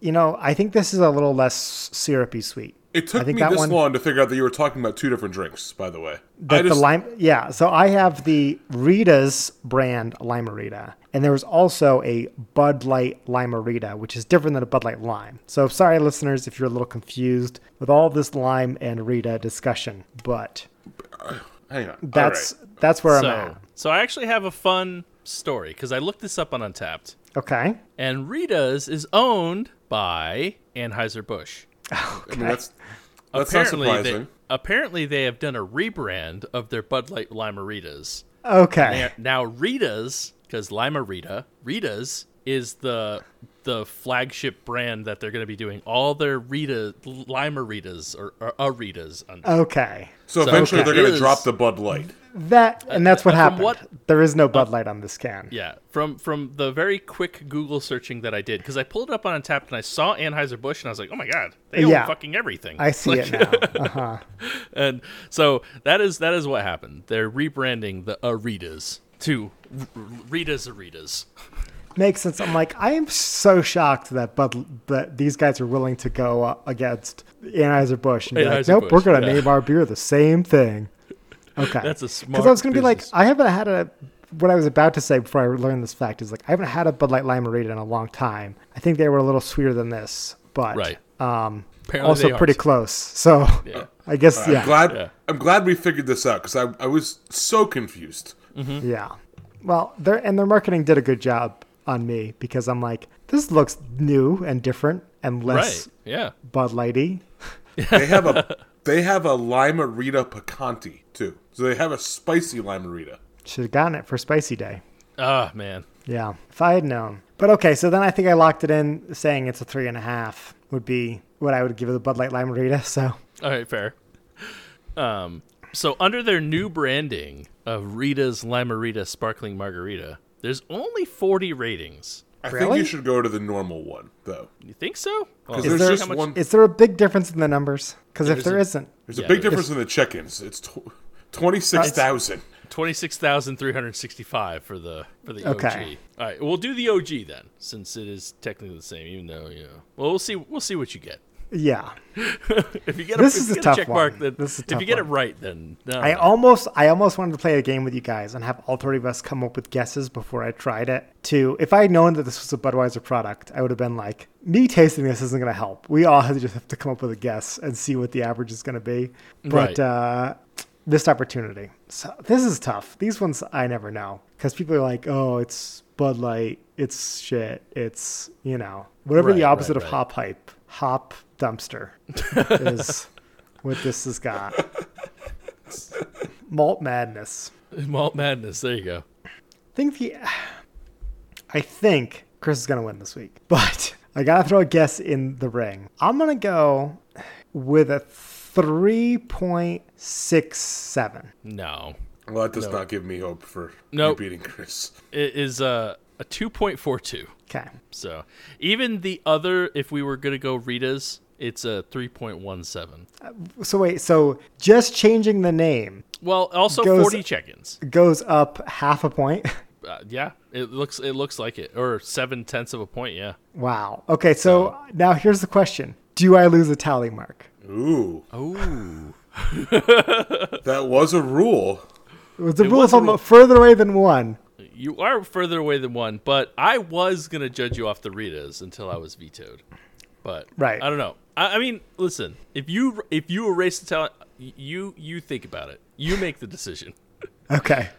Speaker 3: you know, I think this is a little less syrupy sweet.
Speaker 2: It took
Speaker 3: I think
Speaker 2: me this
Speaker 3: one-
Speaker 2: long to figure out that you were talking about two different drinks. By the way,
Speaker 3: That
Speaker 2: I just,
Speaker 3: the lime, yeah. So I have the Rita's brand Limerita, and there was also a Bud Light Limerita, which is different than a Bud Light Lime. So sorry, listeners, if you're a little confused with all this lime and Rita discussion, but
Speaker 2: hang on.
Speaker 3: that's
Speaker 2: All right.
Speaker 3: that's where
Speaker 1: so,
Speaker 3: I'm at.
Speaker 1: so I actually have a fun story because I looked this up on Untappd,
Speaker 3: Okay.
Speaker 1: and Rita's is owned by Anheuser Busch.
Speaker 2: I mean, that's that's not
Speaker 1: apparently, they, apparently they have done a rebrand of their Bud Light Limeritas.
Speaker 3: Okay.
Speaker 1: Now Rita's, because Limerita, Rita's is the the flagship brand that they're going to be doing all their Rita Limeritas or, or uh, Aritas under.
Speaker 3: Okay.
Speaker 2: So
Speaker 1: So
Speaker 2: eventually
Speaker 1: okay.
Speaker 2: they're going to drop the Bud Light.
Speaker 3: That and that's what
Speaker 1: from
Speaker 3: happened.
Speaker 1: what-
Speaker 3: there is no Bud Light on this can.
Speaker 1: Yeah, from from the very quick Google searching that I did, because I pulled it up on Untappd and I saw Anheuser Busch and I was like, oh my god, they own fucking everything.
Speaker 3: I see
Speaker 1: Like-
Speaker 3: it now. Uh-huh.
Speaker 1: and so that is that is what happened. They're rebranding the Aritas to Rita's Aritas.
Speaker 3: Makes sense. I'm like, I am so shocked that Bud that these guys are willing to go uh, against Anheuser Busch and be like, nope, we're gonna
Speaker 1: yeah.
Speaker 3: name our beer the same thing. Okay,
Speaker 1: That's a smart.
Speaker 3: because I was gonna be like. I haven't had a. What I was about to say before I learned this fact is like, I haven't had a Bud Light Limerita in a long time. I think they were a little sweeter than this, but
Speaker 1: Right.
Speaker 3: um,
Speaker 1: Apparently
Speaker 3: also pretty close. So
Speaker 1: Yeah.
Speaker 3: I guess
Speaker 2: I'm
Speaker 3: yeah,
Speaker 2: glad.
Speaker 1: Yeah.
Speaker 2: I'm glad we figured this out because I, I was so confused.
Speaker 3: Yeah. Well, their and their marketing did a good job on me because I'm like, this looks new and different and less
Speaker 1: Right? Yeah.
Speaker 3: Bud Lighty.
Speaker 2: They have a they have a Limerita Picante too. So they have a spicy Limerita.
Speaker 3: Should have gotten it for Spicy Day.
Speaker 1: Ah man.
Speaker 3: Yeah, if I had known. But okay, so then I think I locked it in saying it's a three and a half would be what I would give the Bud Light Limerita. So
Speaker 1: All right, fair. Um, so under their new branding of Rita's Limerita Sparkling Margarita, there's only 40 ratings
Speaker 2: I think you should go to the normal one though.
Speaker 1: You think so?
Speaker 2: Because
Speaker 3: Is
Speaker 2: there's
Speaker 3: there-
Speaker 2: just
Speaker 1: much-
Speaker 2: one.
Speaker 3: Is there a big difference in the numbers? Because if
Speaker 1: There's
Speaker 3: there
Speaker 1: a-
Speaker 3: isn't,
Speaker 2: There's
Speaker 1: Yeah,
Speaker 2: a big
Speaker 1: there
Speaker 2: difference in the check-ins. It's tw- twenty-six thousand.
Speaker 1: Twenty six thousand three hundred sixty five for the for the
Speaker 3: Okay.
Speaker 1: OG. All right, we'll do the OG then, since it is technically the same. Even though you know, well, we'll see. We'll see what you get.
Speaker 3: Yeah.
Speaker 1: If you get
Speaker 3: This
Speaker 1: a,
Speaker 3: is a tough
Speaker 1: check mark,
Speaker 3: one. This is
Speaker 1: if you get it right, then no,
Speaker 3: I
Speaker 1: no.
Speaker 3: almost, I almost wanted to play a game with you guys and have all three of us come up with guesses before I tried it. To if I had known that this was a Budweiser product, I would have been like, me tasting this isn't going to help. We all have to just have to come up with a guess and see what the average is going to be. But
Speaker 1: Right.
Speaker 3: uh, this opportunity, so this is tough. These ones I never know because people are like, oh, it's Bud Light, it's shit, it's you know whatever the opposite
Speaker 1: right,
Speaker 3: of hop hype, hop dumpster is what this has got. Malt madness.
Speaker 1: Malt madness. There you go.
Speaker 3: I think the I think Chris is gonna win this week, but I gotta throw a guess in the ring. I'm gonna go with a three point six seven.
Speaker 1: No,
Speaker 2: Well, that does
Speaker 1: No.
Speaker 2: not give me hope for
Speaker 1: Nope.
Speaker 2: you beating Chris.
Speaker 1: it is uh, a two point four two.
Speaker 3: Okay.
Speaker 1: So even the other, if we were gonna go Rita's, it's a three point one seven.
Speaker 3: So wait, so just changing the name
Speaker 1: Well, also
Speaker 3: Goes-
Speaker 1: forty check-ins.
Speaker 3: goes up half a point.
Speaker 1: Uh, yeah, it looks it looks like it, or seven tenths of a point. Yeah.
Speaker 3: wow. Okay, so now here's the question: Do I lose a tally mark?
Speaker 2: Ooh,
Speaker 1: Ooh.
Speaker 2: that was a rule.
Speaker 3: Was the
Speaker 1: It
Speaker 3: rule
Speaker 1: was
Speaker 3: if
Speaker 1: a
Speaker 3: I'm
Speaker 1: rule.
Speaker 3: further away than one?
Speaker 1: You are further away than one, but I was gonna judge you off the Ritas until I was vetoed. But
Speaker 3: Right.
Speaker 1: I don't know. I, I mean, listen, if you if you erase the talent, you you think about it. You make the decision
Speaker 3: Okay.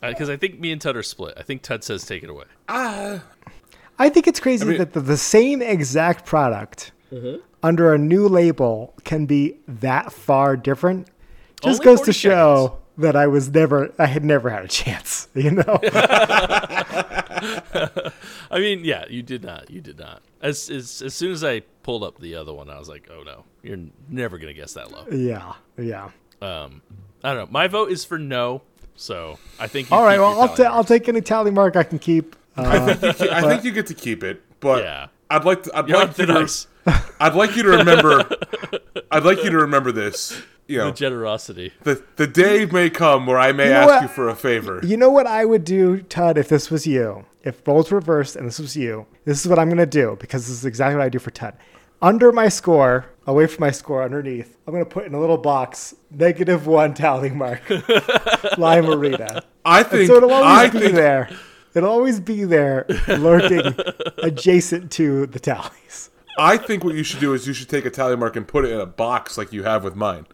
Speaker 1: because I think me and Tud are split. I think Tud says take it away.
Speaker 3: I think it's crazy
Speaker 2: mean-
Speaker 3: that the, the same exact product
Speaker 1: Mm-hmm.
Speaker 3: under a new label can be that far different. Just
Speaker 1: Only
Speaker 3: goes to show that I was never, I had never had a chance. You know,
Speaker 1: I mean, yeah, you did not. You did not. As as as soon as I pulled up the other one, I was like, oh no, you're never gonna guess that low.
Speaker 3: yeah, yeah.
Speaker 1: Um, I don't know. My vote is for no. So I think. You
Speaker 3: All right, well, I'll,
Speaker 1: tally
Speaker 3: ta- I'll take any tally mark I can keep. Uh,
Speaker 2: I think you, I think you get to keep it, but
Speaker 1: Yeah.
Speaker 2: I'd like to. I'd
Speaker 1: You're
Speaker 2: like
Speaker 1: like
Speaker 2: you to.
Speaker 1: nice,
Speaker 2: I'd like you to remember. I'd like you to remember this. You
Speaker 1: the generosity.
Speaker 2: the the day may come where I may
Speaker 3: You know
Speaker 2: ask
Speaker 3: what?
Speaker 2: you for a favor.
Speaker 3: you know what I would do, Todd, if this was you? If roles reversed and this was you, this is what I'm going to do because this is exactly what I do for Todd. Under my score, away from my score, underneath, I'm going to put in a little box negative one tally mark. Lima Rita.
Speaker 2: I think.
Speaker 3: So it'll always
Speaker 2: I
Speaker 3: be
Speaker 2: think.
Speaker 3: there. It'll always be there, lurking adjacent to the tallies.
Speaker 2: I think what you should do is you should take a tally mark and put it in a box like you have with mine.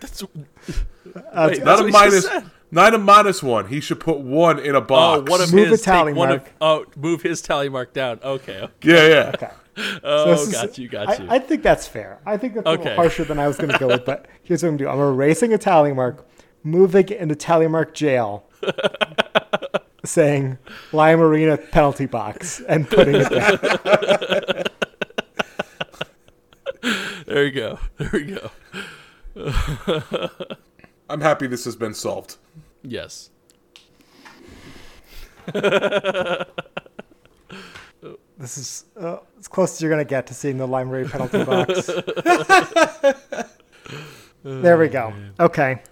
Speaker 1: That's
Speaker 3: Uh,
Speaker 1: Wait,
Speaker 2: Not a minus. Not a minus one. He should put one in a
Speaker 1: oh,
Speaker 2: box.
Speaker 1: one of
Speaker 3: Move a
Speaker 1: his.
Speaker 3: tally mark.
Speaker 1: Of, oh, move his tally mark down. Okay.
Speaker 2: yeah, yeah.
Speaker 3: Okay.
Speaker 1: Oh,
Speaker 3: this is-
Speaker 1: got you, got
Speaker 3: I,
Speaker 1: you.
Speaker 3: I think that's fair. I think that's a
Speaker 1: Okay.
Speaker 3: little harsher than I was going to go with, but here's what I'm doing. I'm erasing a tally mark, moving it into tally mark jail, saying Lima Marina penalty box, and putting it there.
Speaker 1: There you go. There we go.
Speaker 2: I'm happy this has been solved.
Speaker 1: Yes.
Speaker 3: This is uh, as close as you're going to get to seeing the Lima Marina penalty box. there we go. Okay.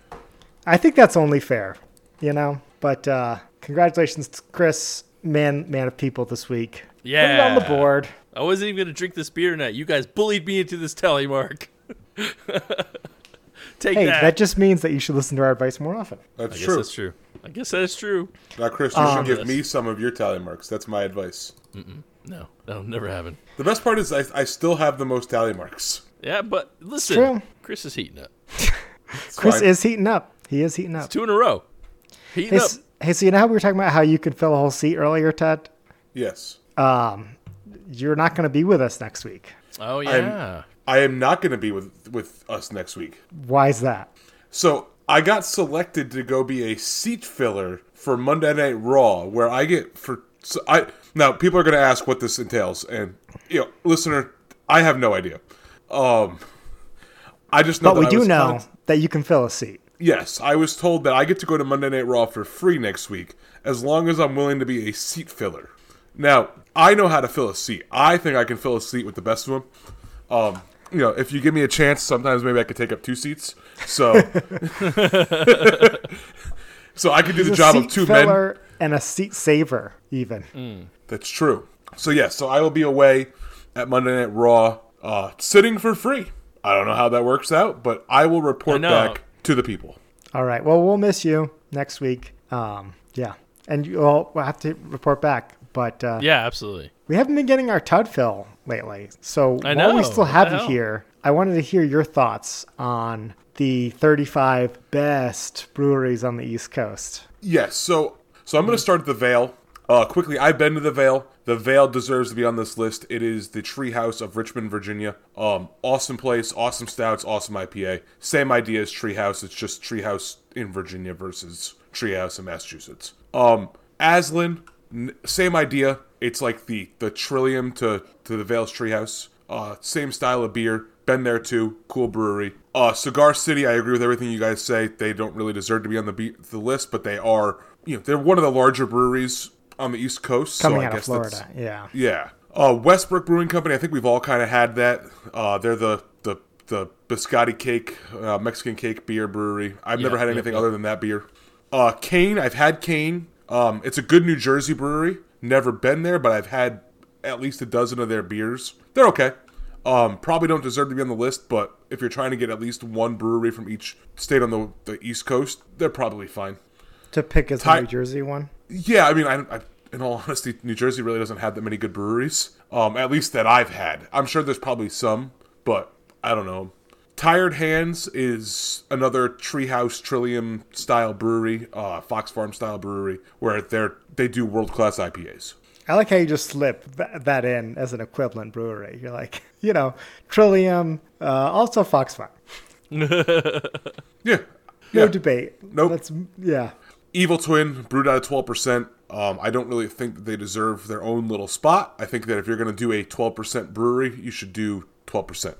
Speaker 3: I think that's only fair, you know? But uh, congratulations to Chris, man, man of people this week. Yeah. Put it on the board.
Speaker 1: I wasn't even gonna drink this beer tonight. You guys bullied me into this tally mark. Take
Speaker 3: Hey,
Speaker 1: that.
Speaker 3: that just means that you should listen to our advice more often.
Speaker 2: That's
Speaker 1: I guess
Speaker 2: true.
Speaker 1: that's true. I guess that is true.
Speaker 2: Now, Chris, you
Speaker 3: Um,
Speaker 2: should give me some of your tally marks. That's my advice.
Speaker 1: No, that'll never happen.
Speaker 2: The best part is I, I still have the most tally marks.
Speaker 1: Yeah, but listen,
Speaker 3: true.
Speaker 1: Chris is heating up.
Speaker 3: Chris
Speaker 2: fine.
Speaker 3: is heating up. He is heating up.
Speaker 1: Two in a row. Heating
Speaker 3: Hey,
Speaker 1: up.
Speaker 3: s- hey, so you know how we were talking about how you could fill a whole seat earlier, Ted?
Speaker 2: Yes.
Speaker 3: You're not going to be with us next week.
Speaker 1: Oh yeah.
Speaker 2: I am not going to be with with us next week.
Speaker 3: Why is that?
Speaker 2: So I got selected to go be a seat filler for Monday Night Raw, where I get for so I now people are going to ask what this entails, and you know, listener, I have no idea. Um, I just know.
Speaker 3: But
Speaker 2: that
Speaker 3: we
Speaker 2: I
Speaker 3: do know
Speaker 2: contact-
Speaker 3: that you can fill a seat.
Speaker 2: Yes, I was told that I get to go to Monday Night Raw for free next week, as long as I'm willing to be a seat filler. Now, I know how to fill a seat. I think I can fill a seat with the best of them. Um, you know, if you give me a chance, sometimes maybe I could take up two seats. So, so I could do the
Speaker 3: He's a
Speaker 2: job of two men.
Speaker 3: and a seat saver, even.
Speaker 2: That's true. So yes, so I will be away at Monday Night Raw, uh, sitting for free. I don't know how that works out, but I will report
Speaker 1: know.
Speaker 2: back to the people.
Speaker 3: All right. Well, we'll miss you next week. Um, yeah, and you all will have to report back. But uh,
Speaker 1: Yeah, absolutely.
Speaker 3: we haven't been getting our Tud fill lately. So
Speaker 1: I
Speaker 3: while we still have
Speaker 1: the
Speaker 3: you here, I wanted to hear your thoughts on the 35 best breweries on the East Coast.
Speaker 2: Yes, so so I'm going to start at the Veil. Uh, quickly, I've been to the Veil. The Veil deserves to be on this list. It is the Treehouse of Richmond, Virginia. Um, awesome place, awesome stouts, awesome IPA. Same idea as Treehouse. It's just Treehouse in Virginia versus Treehouse in Massachusetts. Um, Aslin, n- same idea. It's like the the Trillium to to the Veil's Treehouse. Uh, same style of beer. Been there too. Cool brewery. Uh, Cigar City. I agree with everything you guys say. They don't really deserve to be on the be- the list, but they are. You know, they're one of the larger breweries on the East Coast.
Speaker 3: Coming
Speaker 2: so I
Speaker 3: out of
Speaker 2: guess that's-
Speaker 3: Florida. Yeah.
Speaker 2: yeah. Uh, Westbrook Brewing Company. I think we've all kind of had that. Uh, they're the the the biscotti cake, uh, Mexican cake beer brewery. I've never had
Speaker 1: yep,
Speaker 2: anything
Speaker 1: yep.
Speaker 2: other than that beer. Uh, Kane. I've had Kane. Um, it's a good New Jersey brewery. Never been there, but I've had at least a dozen of their beers. They're okay. Um, probably don't deserve to be on the list, but if you're trying to get at least one brewery from each state on the, the East Coast, they're probably fine.
Speaker 3: To pick as
Speaker 2: Ty-
Speaker 3: New Jersey one.
Speaker 2: Yeah, I mean, I, I, in all honesty, New Jersey really doesn't have that many good breweries. Um, at least that I've had. I'm sure there's probably some, but I don't know. Tired Hands is another Treehouse Trillium style brewery, uh, Fox Farm style brewery, where they're they do world class IPAs.
Speaker 3: I like how you just slip that in as an equivalent brewery. You're like, you know, Trillium, uh, also Fox Farm.
Speaker 2: Yeah,
Speaker 3: No
Speaker 2: yeah.
Speaker 3: debate.
Speaker 2: Nope.
Speaker 3: That's yeah.
Speaker 2: Evil Twin brewed out of twelve percent. Um, I don't really think that they deserve their own little spot. I think that if you're going to do a twelve percent brewery, you should do twelve percent.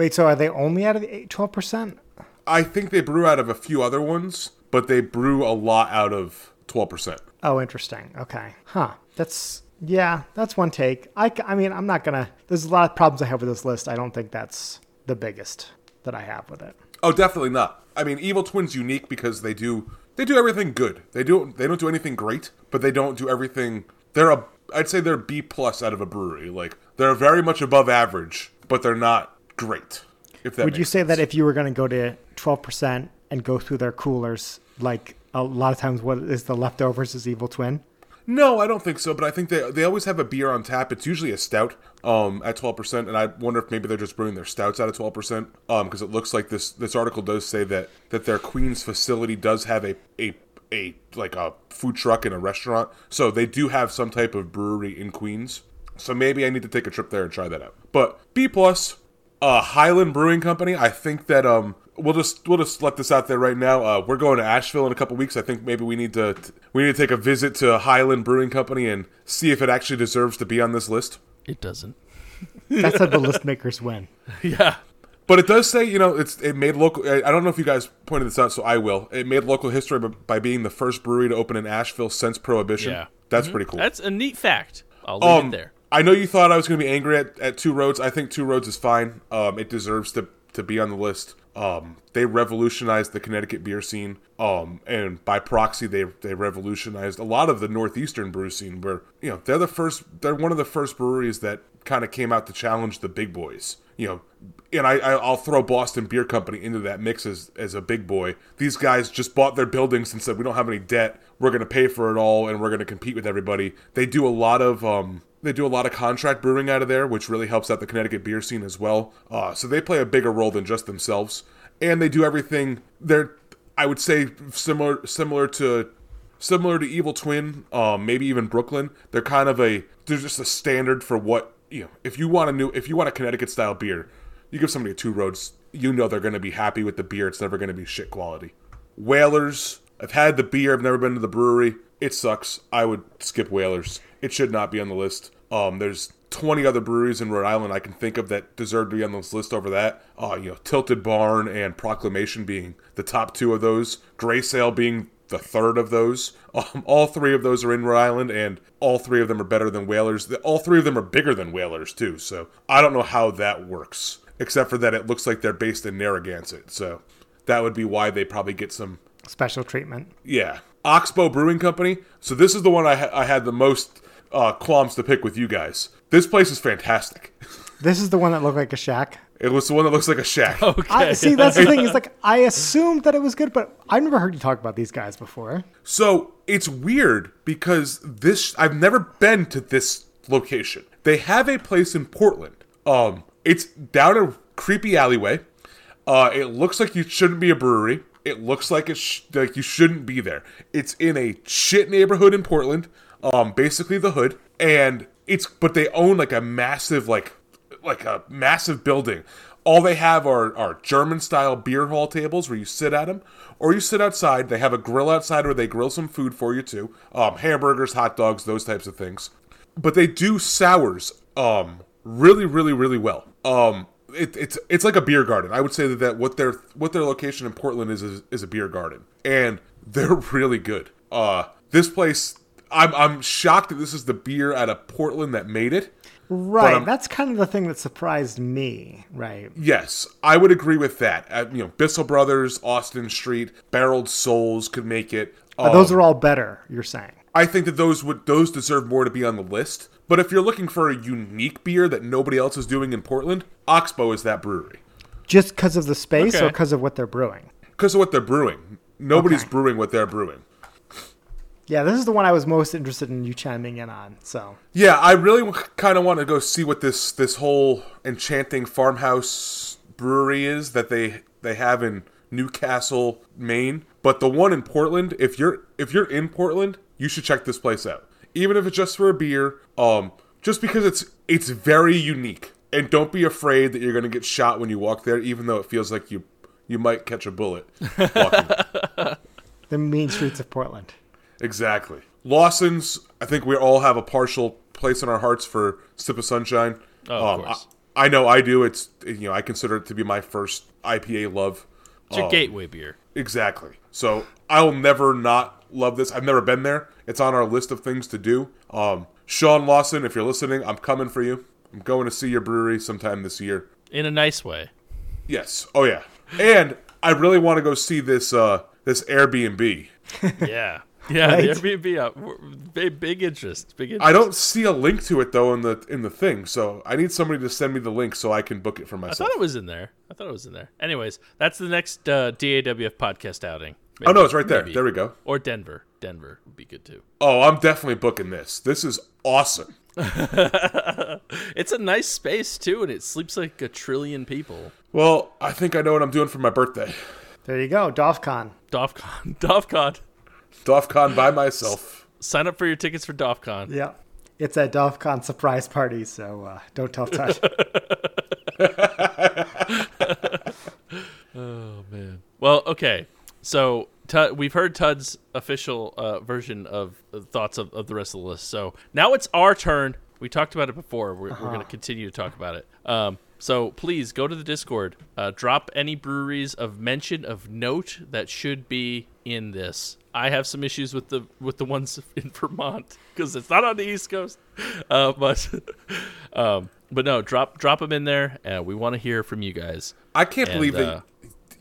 Speaker 3: Wait, so are they only out of the twelve percent?
Speaker 2: I think they brew out of a few other ones, but they brew a lot out of 12%.
Speaker 3: Oh, interesting. Okay. Huh. That's yeah. That's one take. I I mean, I'm not gonna. There's a lot of problems I have with this list. I don't think that's the biggest that I have with it.
Speaker 2: Oh, definitely not. I mean, Evil Twin's unique because they do they do everything good. They do they don't do anything great, but they don't do everything. They're a I'd say they're B plus out of a brewery. Like they're very much above average, but they're not great. If that
Speaker 3: Would you say
Speaker 2: sense.
Speaker 3: that if you were going to go to 12% and go through their coolers, like a lot of times what is the leftovers is Evil Twin?
Speaker 2: No, I don't think so. But I think they they always have a beer on tap. It's usually a stout um, at twelve percent, and I wonder if maybe they're just brewing their stouts out of twelve percent. Um, because it looks like this this article does say that that their Queens facility does have a a a like a food truck and a restaurant, so they do have some type of brewery in Queens. So maybe I need to take a trip there and try that out. But B plus, uh, Highland Brewing Company. I think that um, we'll just we'll just let this out there right now. Uh, we're going to Asheville in a couple weeks. I think maybe we need to we need to take a visit to Highland Brewing Company and see if it actually deserves to be on this list.
Speaker 1: It doesn't.
Speaker 3: That's how the list makers win.
Speaker 1: Yeah.
Speaker 2: But it does say, you know, it's it made local. I I don't know if you guys pointed this out, so I will. It made local history by- by being the first brewery to open in Asheville since Prohibition.
Speaker 1: Yeah.
Speaker 2: that's pretty cool.
Speaker 1: That's a neat fact. I'll leave
Speaker 2: Um,
Speaker 1: it there.
Speaker 2: I know you thought I was going to be angry at, at Two Roads. I think Two Roads is fine. Um, it deserves to, to be on the list. Um, they revolutionized the Connecticut beer scene. Um, and by proxy, they they revolutionized a lot of the northeastern brew scene. Where you know they're the first, they're one of the first breweries that kind of came out to challenge the big boys. You know, and I, I'll throw Boston Beer Company into that mix as as a big boy. These guys just bought their buildings and said we don't have any debt. We're going to pay for it all, and we're going to compete with everybody. They do a lot of um, they do a lot of contract brewing out of there, which really helps out the Connecticut beer scene as well. Uh, so they play a bigger role than just themselves, and they do everything. They're I would say similar similar to similar to Evil Twin, um, maybe even Brooklyn. They're kind of a they're just a standard for what you know. If you want a new if you want a Connecticut style beer, you give somebody a Two Roads, you know they're going to be happy with the beer. It's never going to be shit quality. Whalers, I've had the beer. I've never been to the brewery. It sucks. I would skip Whalers. It should not be on the list. Um, there's 20 other breweries in Rhode Island I can think of that deserve to be on this list over that. Uh, you know, Tilted Barn and Proclamation being the top two of those. Grey Sail being the third of those. Um, all three of those are in Rhode Island, and all three of them are better than Whalers. The- All three of them are bigger than Whalers too. So I don't know how that works, except for that it looks like they're based in Narragansett. So that would be why they probably get some
Speaker 3: Special treatment.
Speaker 2: yeah. Oxbow Brewing Company. So this is the one I, ha- I had the most uh, qualms to pick with you guys. This place is fantastic.
Speaker 3: This is the one that looked like a shack.
Speaker 2: It was the one that looks like a shack.
Speaker 1: Okay.
Speaker 3: I, see, that's the thing. Is like I assumed that it was good, but I've never heard you talk about these guys before.
Speaker 2: So it's weird because this I've never been to this location. They have a place in Portland. Um, it's down a creepy alleyway. Uh, it looks like you shouldn't be a brewery. It looks like it sh- like you shouldn't be there. It's in a shit neighborhood in Portland. Um, basically the hood, and it's but they own like a massive like like a massive building. All they have are, are German style beer hall tables where you sit at them, or you sit outside. They have a grill outside where they grill some food for you too, um, hamburgers, hot dogs, those types of things. But they do sours um, really, really, really well. Um, it, it's it's like a beer garden. I would say that, that what their what their location in Portland is, is is a beer garden, and they're really good. Uh, this place, I'm I'm shocked that this is the beer out of Portland that made it.
Speaker 3: Right. that's kind of the thing that surprised me. Right.
Speaker 2: Yes, I would agree with that. Uh, you know, Bissell Brothers, Austin Street, Barreled Souls could make it.
Speaker 3: But those
Speaker 2: Um,
Speaker 3: are all better. You're saying.
Speaker 2: I think that those would those deserve more to be on the list. But if you're looking for a unique beer that nobody else is doing in Portland, Oxbow is that brewery
Speaker 3: Just because of the space or because of what they're brewing?
Speaker 2: because of what they're brewing. Nobody's
Speaker 3: Okay.
Speaker 2: brewing what they're brewing.
Speaker 3: Yeah, this is the one I was most interested in you chiming in on. So
Speaker 2: Yeah, I really kind of want to go see what this this whole enchanting farmhouse brewery is that they they have in Newcastle, Maine. But the one in Portland, if you're if you're in Portland, you should check this place out. Even if it's just for a beer, um, just because it's it's very unique. And don't be afraid that you're going to get shot when you walk there, even though it feels like you you might catch a bullet. Walking.
Speaker 3: the mean streets of Portland.
Speaker 2: Exactly. Lawson's, I think we all have a partial place in our hearts for Sip of Sunshine.
Speaker 1: Oh, of
Speaker 2: Um,
Speaker 1: course.
Speaker 2: I, I know I do. It's, you know, I consider it to be my first IPA love.
Speaker 1: It's your
Speaker 2: Um,
Speaker 1: gateway beer.
Speaker 2: Exactly. So I'll never not love this. I've never been there. It's on our list of things to do. Um, Sean Lawson, if you're listening, I'm coming for you. I'm going to see your brewery sometime this year.
Speaker 1: In a nice way.
Speaker 2: Yes. Oh yeah. And I really want to go see this uh this Airbnb.
Speaker 1: Yeah. Yeah,
Speaker 3: Right.
Speaker 1: the Airbnb up. We're- Big, big interest. Big interest.
Speaker 2: I don't see a link to it though in the in the thing, so I need somebody to send me the link so I can book it for myself.
Speaker 1: I thought it was in there. I thought it was in there. Anyways, that's the next uh, DAWF podcast outing.
Speaker 2: oh no, it's right there.
Speaker 1: Maybe.
Speaker 2: There we go.
Speaker 1: Or Denver. Denver would be good too.
Speaker 2: Oh, I'm definitely booking this. This is awesome.
Speaker 1: It's a nice space too, and it sleeps like a trillion people.
Speaker 2: Well, I think I know what I'm doing for my birthday.
Speaker 3: There you go, DOFCON.
Speaker 1: DOFCON. DOFCON.
Speaker 2: DOFCON by myself.
Speaker 1: Sign up for your tickets for DOFCON.
Speaker 3: Yeah. It's a DOFCON surprise party, so uh, don't tell Todd.
Speaker 1: Oh man. Well, okay. So Tud, we've heard Tud's official uh, version of uh, thoughts of, of the rest of the list. So now it's our turn. We talked about it before. We're, we're going to continue to talk about it. Um, so please go to the Discord. Uh, drop any breweries of mention of note that should be in this. I have some issues with the with the ones in Vermont because it's not on the East Coast. Uh, but um, but no, drop drop them in there. Uh, we want to hear from you guys.
Speaker 2: I can't
Speaker 1: And,
Speaker 2: believe
Speaker 1: uh,
Speaker 2: that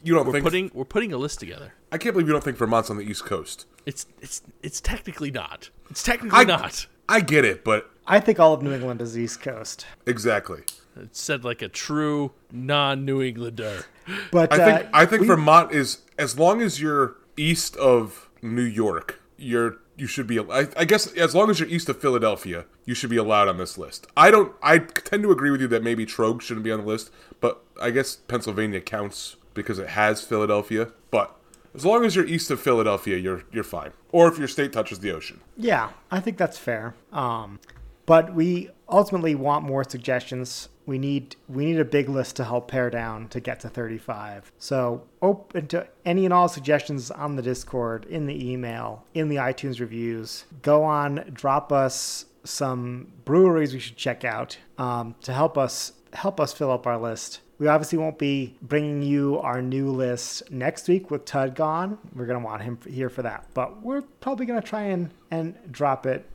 Speaker 2: you don't
Speaker 1: We're
Speaker 2: think
Speaker 1: putting we're putting a list together.
Speaker 2: I can't believe you don't think Vermont's on the East Coast.
Speaker 1: It's it's it's technically not. It's technically
Speaker 2: I
Speaker 1: not.
Speaker 2: I get it, but
Speaker 3: I think all of New England is East Coast.
Speaker 2: exactly.
Speaker 1: It's said like a true non-New Englander.
Speaker 3: But
Speaker 2: I think
Speaker 3: uh,
Speaker 2: I think
Speaker 3: we-
Speaker 2: Vermont is as long as you're east of New York, you're you should be. I, I guess as long as you're east of Philadelphia, you should be allowed on this list. I don't. I tend to agree with you that maybe Trogue shouldn't be on the list, but I guess Pennsylvania counts because it has Philadelphia. But as long as you're east of Philadelphia, you're you're fine. Or if your state touches the ocean.
Speaker 3: Yeah, I think that's fair. Um, but we ultimately want more suggestions. We need we need a big list to help pare down to get to 35. So open to any and all suggestions on the Discord, in the email, in the iTunes reviews. Go on, drop us some breweries we should check out um, to help us help us fill up our list. we obviously won't be bringing you our new list next week with Tud gone. We're gonna want him here for that, but we're probably gonna try and and drop it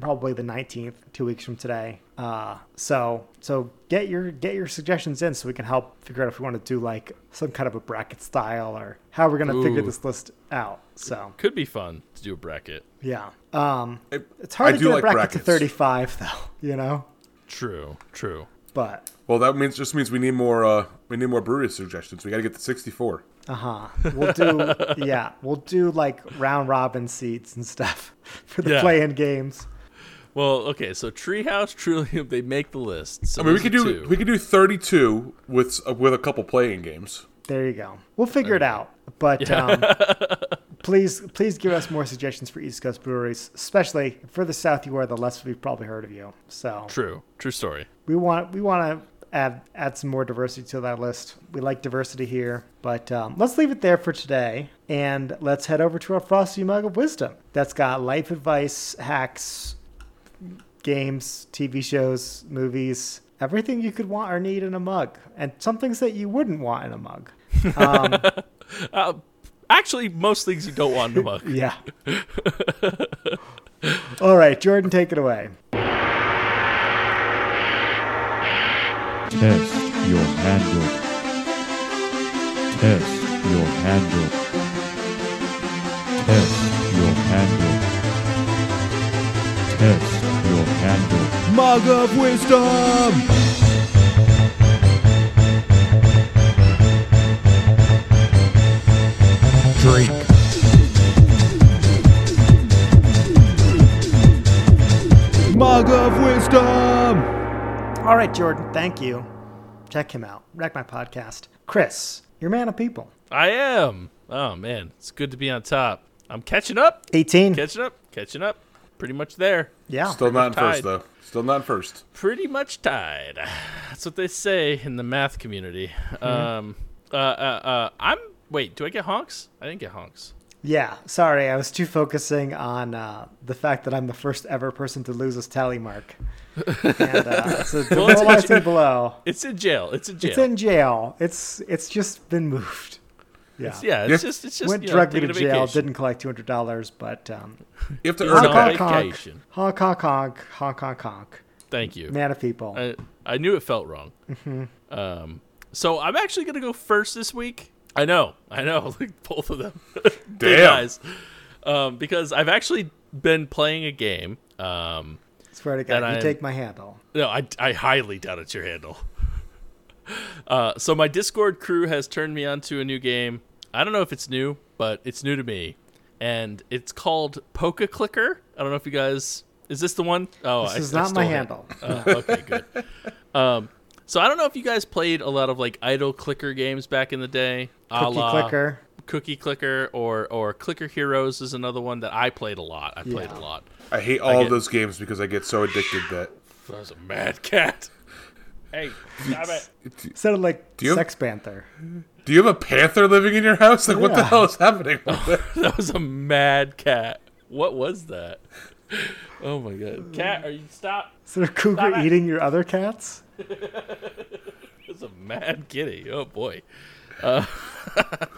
Speaker 3: probably the 19th, two weeks from today. Uh, so so get your get your suggestions in so we can help figure out if we want to do like some kind of a bracket style or how we're gonna figure this list out. So
Speaker 1: Could be fun to do a bracket.
Speaker 3: yeah, um,
Speaker 2: It-
Speaker 3: it's hard
Speaker 2: I
Speaker 3: to
Speaker 2: do
Speaker 3: get a bracket
Speaker 2: brackets.
Speaker 3: to 35 though, you know.
Speaker 1: True, true.
Speaker 3: But
Speaker 2: Well, that means just means we need more. Uh, we need more brewery suggestions. We got to get to sixty-four.
Speaker 3: uh huh, we'll do yeah, we'll do like round robin seats and stuff for the
Speaker 1: Yeah.
Speaker 3: play-in games.
Speaker 1: Well, okay, so Treehouse, Trillium, they make the list. So
Speaker 2: I mean, we could do
Speaker 1: two.
Speaker 2: we could do thirty-two with uh, with a couple playing games.
Speaker 3: There you go. We'll figure it out. But um, please, please give us more suggestions for East Coast breweries, especially further south you are, the less we've probably heard of you. So
Speaker 1: True, true story.
Speaker 3: we want we want to add add some more diversity to that list. We like diversity here, but um, let's leave it there for today, and let's head over to our frosty mug of wisdom. That's got life advice, hacks, games, TV shows, movies, everything you could want or need in a mug, and some things that you wouldn't want in a mug. Um,
Speaker 1: Uh, actually, most things you don't want in a mug.
Speaker 3: Yeah. All right, Jordan, take it away.
Speaker 7: Test your handle. Test your handle. Test your handle. Test your handle. Mug of wisdom!
Speaker 4: Drink.
Speaker 7: Mug of wisdom!
Speaker 3: All right, Jordan, thank you. Check him out. Wreck My Podcast. Chris, you're a man of people.
Speaker 1: I am. Oh man, it's good to be on top. I'm catching up,
Speaker 3: 18.
Speaker 1: catching up, catching up. Pretty much there.
Speaker 3: yeah.
Speaker 2: Still not in first though. Still not in first.
Speaker 1: Pretty much tied. That's what they say in the math community. Um, uh, uh, uh, I'm. Wait, do I get honks? I didn't get honks.
Speaker 3: Yeah, sorry, I was too focusing on uh, the fact that I'm the first ever person to lose his tally mark. and uh, so the
Speaker 1: Well, it's-
Speaker 3: goal I see below,
Speaker 1: It's in jail. It's in jail.
Speaker 3: it's in jail. It's it's just been moved. Yeah.
Speaker 1: yeah, it's just it's just
Speaker 3: Went
Speaker 1: you know,
Speaker 3: drug to jail,
Speaker 1: vacation.
Speaker 3: didn't collect $200, but um,
Speaker 2: You have to earn it
Speaker 1: on
Speaker 3: honk, honk,
Speaker 1: vacation.
Speaker 3: honk, honk, honk, honk, honk, honk.
Speaker 1: Thank you.
Speaker 3: Man of people.
Speaker 1: I, I knew it felt wrong.
Speaker 3: Mm-hmm.
Speaker 1: Um, so I'm actually gonna go first this week. I know, I know, like both of them, Big
Speaker 2: Damn.
Speaker 1: guys. Um, because I've actually been playing a game. Um,
Speaker 3: Swear to God, you
Speaker 1: I'm-
Speaker 3: take my handle.
Speaker 1: no, I, I highly doubt it's your handle. Uh, so my Discord crew has turned me onto a new game. I don't know if it's new, but it's new to me, and it's called Poke Clicker. I don't know if you guys. Is this the one? Oh,
Speaker 3: This
Speaker 1: I,
Speaker 3: is
Speaker 1: I
Speaker 3: not my
Speaker 1: it.
Speaker 3: handle.
Speaker 1: Uh, okay, good. Um, so I don't know if you guys played a lot of like idle clicker games back in the day. a
Speaker 3: Cookie
Speaker 1: la
Speaker 3: clicker.
Speaker 1: Cookie Clicker, or or Clicker Heroes is another one that I played a lot. I played
Speaker 3: Yeah.
Speaker 1: a lot.
Speaker 2: I hate all
Speaker 1: get-
Speaker 2: of those games because I get so addicted that.
Speaker 1: That was a mad cat. Hey, stop it!
Speaker 3: Sounded like
Speaker 2: Do you-
Speaker 3: Sex Panther.
Speaker 2: Do you have a panther living in your house? Like, what the hell is happening?
Speaker 1: That was a mad cat. What was that? Oh my god, cat! Are you stop?
Speaker 3: Is there a cougar
Speaker 1: Stop it.
Speaker 3: eating your other cats?
Speaker 1: It's a mad kitty. Oh boy. Uh,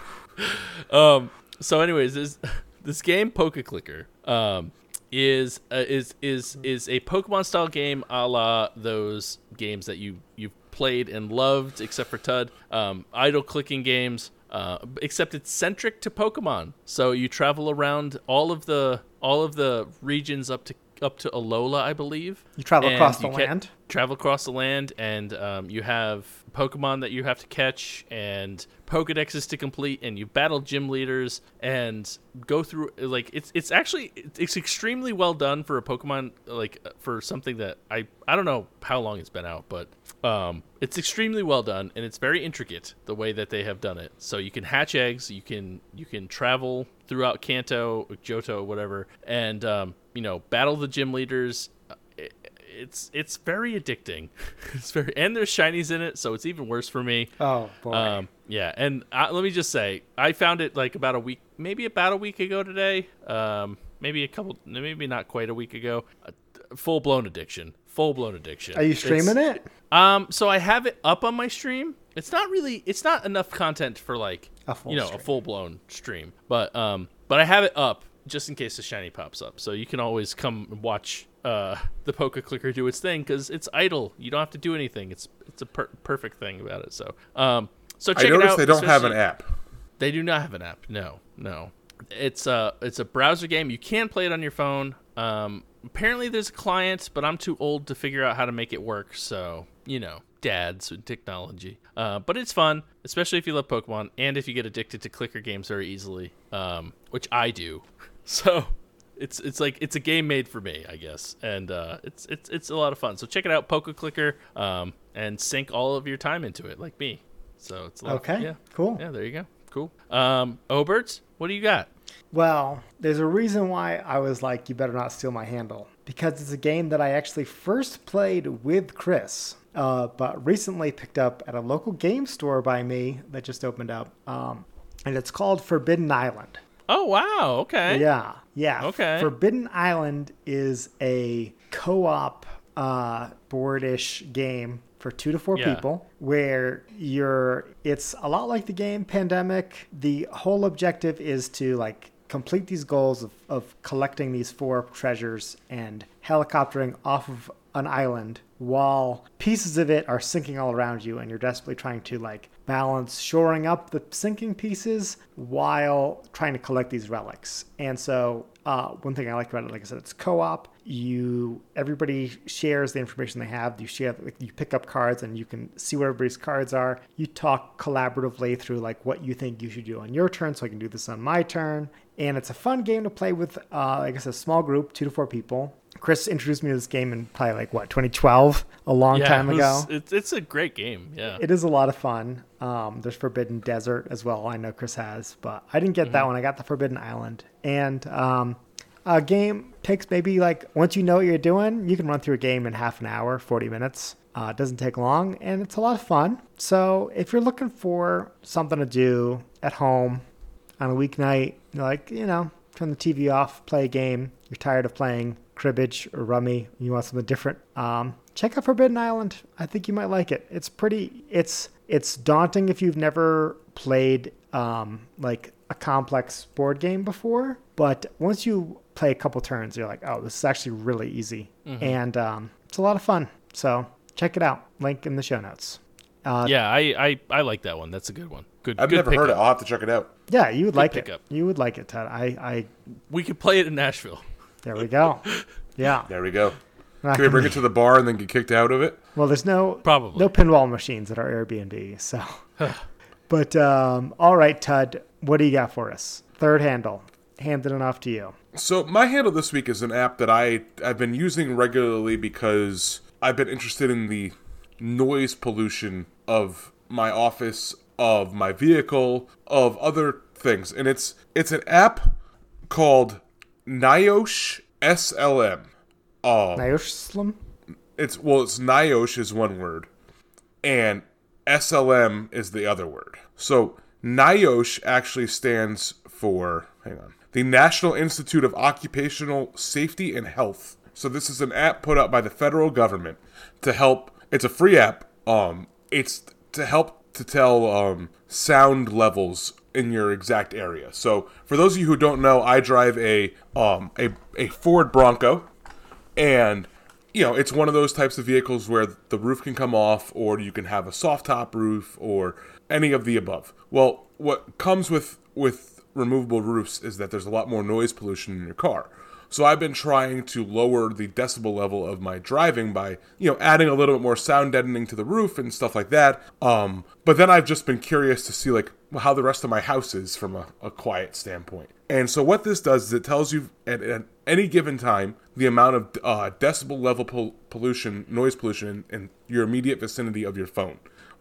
Speaker 1: um. So, anyways, this this game, Poke Clicker, um, is uh, is is is a Pokemon style game, a la those games that you you've played and loved, except for Tud. Um, idle clicking games. Uh, except it's centric to Pokemon. So you travel around all of the all of the regions up to up to Alola, I believe.
Speaker 3: You travel
Speaker 1: And
Speaker 3: across the land?
Speaker 1: travel across the land, and um, you have Pokemon that you have to catch, and Pokedexes to complete, and you battle gym leaders, and go through like it's it's actually it's extremely well done for a Pokemon like for something that I I don't know how long it's been out, but um, it's extremely well done, and it's very intricate the way that they have done it. So you can hatch eggs, you can you can travel throughout Kanto, Johto, whatever, and um, you know battle the gym leaders it's it's very addicting. It's very and there's shinies in it, so it's even worse for me.
Speaker 3: Oh boy.
Speaker 1: Um, yeah, and uh, let me just say, I found it like about a week, maybe about a week ago today. Um, maybe a couple, maybe not quite a week ago. Uh, full blown addiction. Full blown addiction.
Speaker 3: Are you streaming
Speaker 1: It's-
Speaker 3: it?
Speaker 1: Um, so I have it up on my stream, it's not really it's not enough content for like
Speaker 3: A full
Speaker 1: you know
Speaker 3: stream.
Speaker 1: a full blown stream. But um, but I have it up just in case the shiny pops up, so you can always come and watch uh the Poke Clicker do its thing because it's idle. You don't have to do anything. It's it's a per- perfect thing about it. So um, so check
Speaker 2: I
Speaker 1: it
Speaker 2: noticed
Speaker 1: out.
Speaker 2: they don't have an app.
Speaker 1: They do not have an app. No, no. It's a it's a browser game. You can play it on your phone. Um, apparently there's a client, but I'm too old to figure out how to make it work. So you know, dads with technology. Uh, but it's fun, especially if you love Pokemon and if you get addicted to clicker games very easily, um, which I do. So it's it's like it's a game made for me, I guess, and uh, it's it's it's a lot of fun. So check it out, Poke Clicker, um, and sink all of your time into it, like me. So it's a lot of-
Speaker 3: Okay,
Speaker 1: yeah,
Speaker 3: cool.
Speaker 1: yeah, there you go. Cool. Um, Oberts, what do you got?
Speaker 3: Well, there's a reason why I was like, you better not steal my handle. Because it's a game that I actually first played with Chris, uh, but recently picked up at a local game store by me that just opened up. Um, and it's called Forbidden Island.
Speaker 1: Oh wow, okay.
Speaker 3: Yeah, yeah.
Speaker 1: Okay.
Speaker 3: Forbidden Island is a co-op uh, board-ish game for two to four
Speaker 1: Yeah.
Speaker 3: people, where you're. It's a lot like the game Pandemic. The whole objective is to like complete these goals of, of collecting these four treasures and helicoptering off of an island while pieces of it are sinking all around you and you're desperately trying to like balance shoring up the sinking pieces while trying to collect these relics. And so uh, one thing i like about it like i said it's co-op. You everybody shares the information they have. You share like, you pick up cards and you can see what everybody's cards are. You talk collaboratively through like what you think you should do on your turn so i can do this on my turn. And it's a fun game to play with uh, i guess a small group two to four people chris introduced me to this game in probably like what 2012 a long
Speaker 1: Yeah,
Speaker 3: time
Speaker 1: it
Speaker 3: ago
Speaker 1: was- It's it's a great game. Yeah.
Speaker 3: it is a lot of fun. Um, there's Forbidden Desert as well. I know Chris has, but I didn't get
Speaker 1: Mm-hmm.
Speaker 3: that one. I got the Forbidden Island. And um, a game takes maybe like once you know what you're doing, you can run through a game in half an hour, 40 minutes. Uh, it doesn't take long, and it's a lot of fun. So if you're looking for something to do at home on a weeknight, like you know, turn the TV off, play a game. You're tired of playing cribbage or rummy. You want something different. Um, check out Forbidden Island. I think you might like it. It's pretty. It's it's daunting if you've never played um, like a complex board game before. But once you play a couple turns, you're like, oh, this is actually really easy, and um, it's a lot of fun. So check it out. Link in the show notes. Uh,
Speaker 1: yeah, I, I I like that one. That's a good one. Good.
Speaker 2: I've
Speaker 1: good
Speaker 2: never heard it. I'll have to check it out.
Speaker 3: yeah, you would like it.
Speaker 1: pickup.
Speaker 3: You would like it, Ted. I, I
Speaker 1: We could play it in Nashville.
Speaker 3: There we go. Yeah.
Speaker 2: There we go.
Speaker 3: Not
Speaker 2: Can we bring
Speaker 3: gonna-
Speaker 2: it to the bar and then get kicked out of it?
Speaker 3: Well, there's no
Speaker 1: Probably.
Speaker 3: no pinball machines at our Airbnb. So, but um, all right, Tud, what do you got for us? Third handle, handed it off to you.
Speaker 2: So my handle this week is an app that I I've been using regularly because I've been interested in the noise pollution of my office, of my vehicle, of other things, and it's it's an app called Niosh SLM. Um,
Speaker 3: Nyoslim?
Speaker 2: it's well, it's Niosh is one word, and SLM is the other word. So Niosh actually stands for hang on the National Institute of Occupational Safety and Health. So this is an app put out by the federal government to help. It's a free app. Um, it's to help to tell um, sound levels in your exact area. So for those of you who don't know, I drive a um a, a Ford Bronco and you know it's one of those types of vehicles where the roof can come off or you can have a soft top roof or any of the above well what comes with with removable roofs is that there's a lot more noise pollution in your car so i've been trying to lower the decibel level of my driving by you know adding a little bit more sound deadening to the roof and stuff like that um but then i've just been curious to see like how the rest of my house is from a, a quiet standpoint and so what this does is it tells you at, at any given time the amount of uh, decibel level pol- pollution, noise pollution in, in your immediate vicinity of your phone.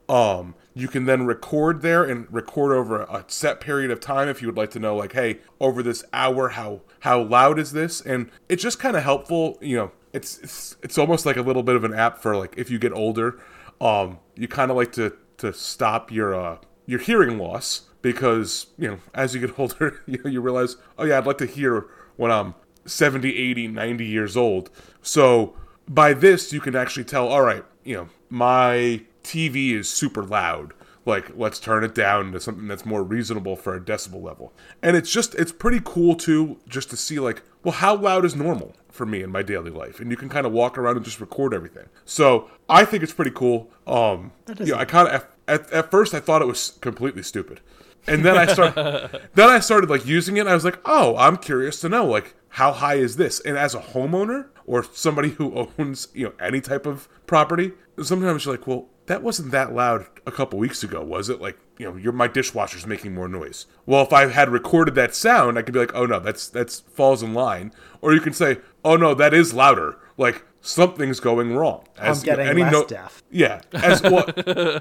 Speaker 2: Um, you can then record there and record over a set period of time if you would like to know, like, hey, over this hour, how how loud is this? And it's just kind of helpful. You know, it's, it's it's almost like a little bit of an app for like if you get older, um, you kind of like to to stop your uh your hearing loss because you know as you get older you, you realize oh yeah i'd like to hear when i'm 70 80 90 years old so by this you can actually tell all right you know my tv is super loud like let's turn it down to something that's more reasonable for a decibel level. And it's just it's pretty cool too, just to see like, well, how loud is normal for me in my daily life, and you can kind of walk around and just record everything. So I think it's pretty cool. Um, yeah, I kind of at, at first I thought it was completely stupid. And then I started, then I started like using it. And I was like, oh, I'm curious to know like how high is this? And as a homeowner or somebody who owns you know any type of property, sometimes you're like, well, that wasn't that loud a couple weeks ago, was it? Like you know, your my dishwasher's making more noise. Well, if I had recorded that sound, I could be like, oh no, that's that's falls in line. Or you can say, oh no, that is louder. Like something's going wrong.
Speaker 3: I'm
Speaker 2: As, know,
Speaker 3: getting
Speaker 2: any
Speaker 3: less
Speaker 2: no-
Speaker 3: deaf.
Speaker 2: yeah. As well,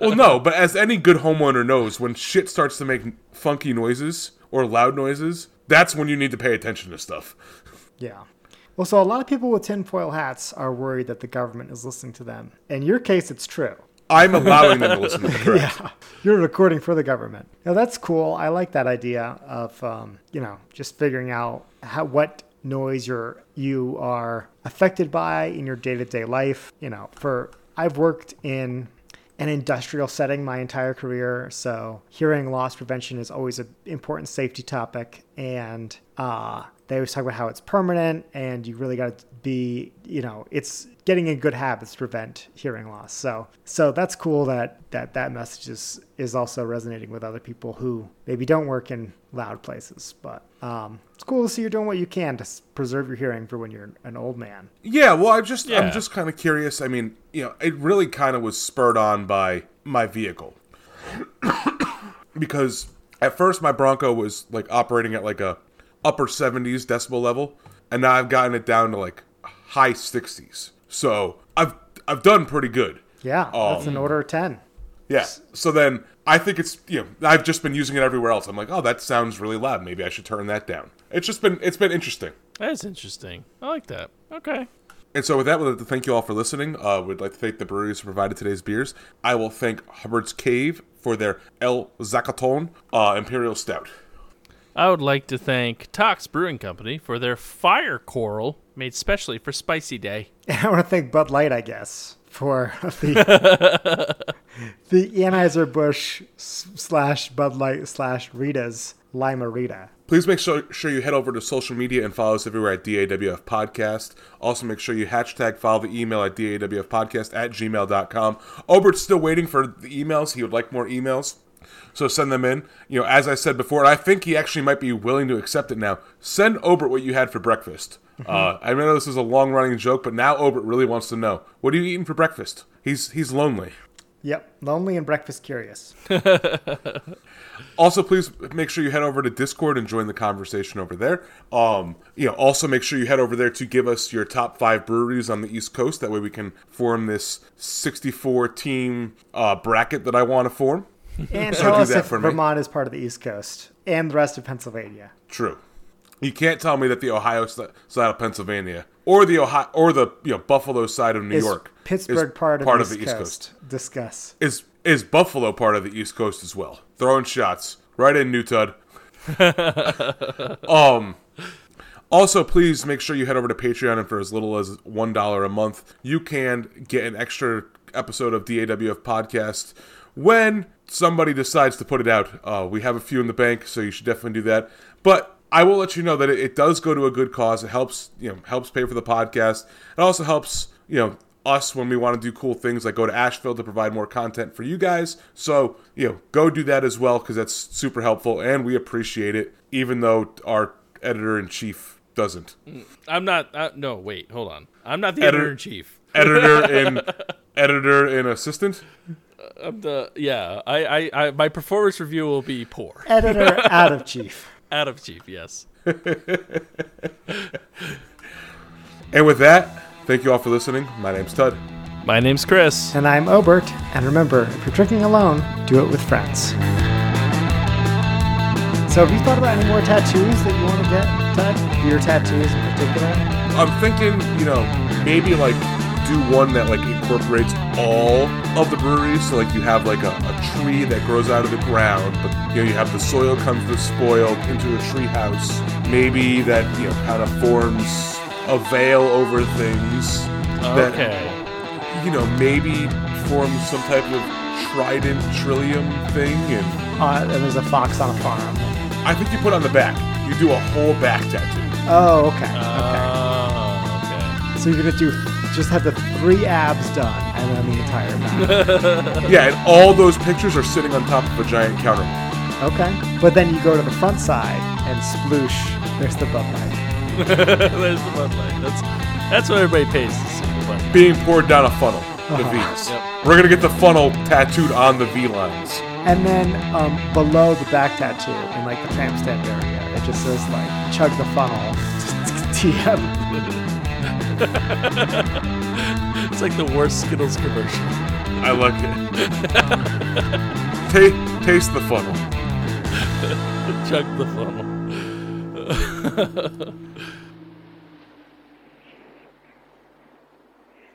Speaker 2: well, no, but as any good homeowner knows, when shit starts to make funky noises or loud noises, that's when you need to pay attention to stuff.
Speaker 3: Yeah. Well, so a lot of people with tinfoil hats are worried that the government is listening to them. In your case, it's true.
Speaker 2: I'm allowing them to listen to the correct.
Speaker 3: Yeah, you're recording for the government. Now that's cool. I like that idea of um, you know just figuring out how what noise you're you are affected by in your day to day life. You know, for I've worked in an industrial setting my entire career, so hearing loss prevention is always an important safety topic, and uh, they always talk about how it's permanent and you really got to be you know it's getting in good habits to prevent hearing loss so so that's cool that that that message is is also resonating with other people who maybe don't work in loud places but um, it's cool to see you're doing what you can to preserve your hearing for when you're an old man
Speaker 2: Yeah, well, I'm just
Speaker 1: Yeah.
Speaker 2: I'm just kind of curious. I mean, you know, it really kind of was spurred on by my vehicle because at first my Bronco was like operating at like a upper 70s decibel level, and now I've gotten it down to like high 60s. So I've I've done pretty good.
Speaker 3: yeah that's an order of 10
Speaker 2: Yeah. So then I think it's you know I've just been using it everywhere else. I'm like, oh, that sounds really loud. Maybe I should turn that down. It's just been it's been interesting.
Speaker 1: That's interesting. I like that. Okay.
Speaker 2: And so with that, we'd like to thank you all for listening. Uh, we'd like to thank the breweries who provided today's beers. I will thank Hubbard's Cave for their El Zacaton uh, Imperial Stout.
Speaker 1: I would like to thank Tox Brewing Company for their fire coral made specially for Spicy Day.
Speaker 3: I want to thank Bud Light, I guess, for the the Anheuser Busch slash Bud Light slash Rita's Lime-A-Rita.
Speaker 2: Please make sure, sure you head over to social media and follow us everywhere at DAWF Podcast. Also, make sure you hashtag follow the email at DAWF Podcast at gmail.com. Obert's still waiting for the emails. He would like more emails. So send them in. You know, as I said before, and I think he actually might be willing to accept it now. Send Obert what you had for breakfast. Uh, I know this is a long running joke, but now Obert really wants to know what are you eating for breakfast? He's he's lonely.
Speaker 3: Yep, lonely and breakfast curious.
Speaker 2: Also, please make sure you head over to Discord and join the conversation over there. Um, you know, also make sure you head over there to give us your top five breweries on the East Coast. That way, we can form this 64 team uh, bracket that I want to form.
Speaker 3: And
Speaker 2: So
Speaker 3: tell us if
Speaker 2: me.
Speaker 3: Vermont is part of the East Coast and the rest of Pennsylvania.
Speaker 2: True. You can't tell me that the Ohio side of Pennsylvania or the Ohio or the you know Buffalo side of New
Speaker 3: Is
Speaker 2: York
Speaker 3: Pittsburgh
Speaker 2: is
Speaker 3: part of, the, East Coast? Discuss.
Speaker 2: Is is Buffalo part of the East Coast as well? Throwing shots right in New Tud. um. Also, please make sure you head over to Patreon, and for as little as one dollar a month, you can get an extra episode of DAWF podcast when somebody decides to put it out. Uh, we have a few in the bank, so you should definitely do that. But I will let you know that it, it does go to a good cause. It helps, you know, helps pay for the podcast. It also helps, you know, us when we want to do cool things like go to Asheville to provide more content for you guys. So, you know, go do that as well because that's super helpful and we appreciate it, even though our editor in chief doesn't.
Speaker 1: I'm not. Uh, no, wait, hold on. I'm not the
Speaker 2: Editor-
Speaker 1: in chief.
Speaker 2: Editor and editor and assistant.
Speaker 1: Uh, I'm the yeah. I, I, I my performance review will be poor.
Speaker 3: Editor out of chief.
Speaker 1: Out of chief, yes.
Speaker 2: And with that, thank you all for listening. My name's Tud.
Speaker 1: My name's Chris.
Speaker 3: And I'm Obert. And remember, if you're drinking alone, do it with friends. So, have you thought about any more tattoos that you want to get, Ted? Your tattoos in particular?
Speaker 2: I'm thinking, you know, maybe like do one that like incorporates all of the breweries. So like you have like a, a tree that grows out of the ground, but you know you have the soil comes to spoiled into a tree house. Maybe that you know kind of forms a veil over things. That,
Speaker 1: Okay.
Speaker 2: you know, maybe forms some type of trident trillium thing, and
Speaker 3: Uh, and there's a fox on a farm.
Speaker 2: I think you put on the back. You do a whole back tattoo.
Speaker 3: Oh, okay. okay.
Speaker 1: Oh, okay.
Speaker 3: So you're gonna do just have the three abs done, and then the entire back.
Speaker 2: Yeah, and all those pictures are sitting on top of a giant counter.
Speaker 3: okay. But then you go to the front side and sploosh. There's the butt Light.
Speaker 1: There's the Bud Light. That's that's what everybody pays to see the Bud Light.
Speaker 2: being poured down a funnel. The
Speaker 3: Uh-huh.
Speaker 2: V's.
Speaker 1: Yep.
Speaker 2: We're gonna get the funnel tattooed on the V lines.
Speaker 3: And then um, below the back tattoo, in like the tramp stamp area, it just says like "chug the funnel." TM.
Speaker 1: It's like the worst Skittles commercial.
Speaker 2: I like it. Ta- taste the funnel.
Speaker 1: Chug the funnel.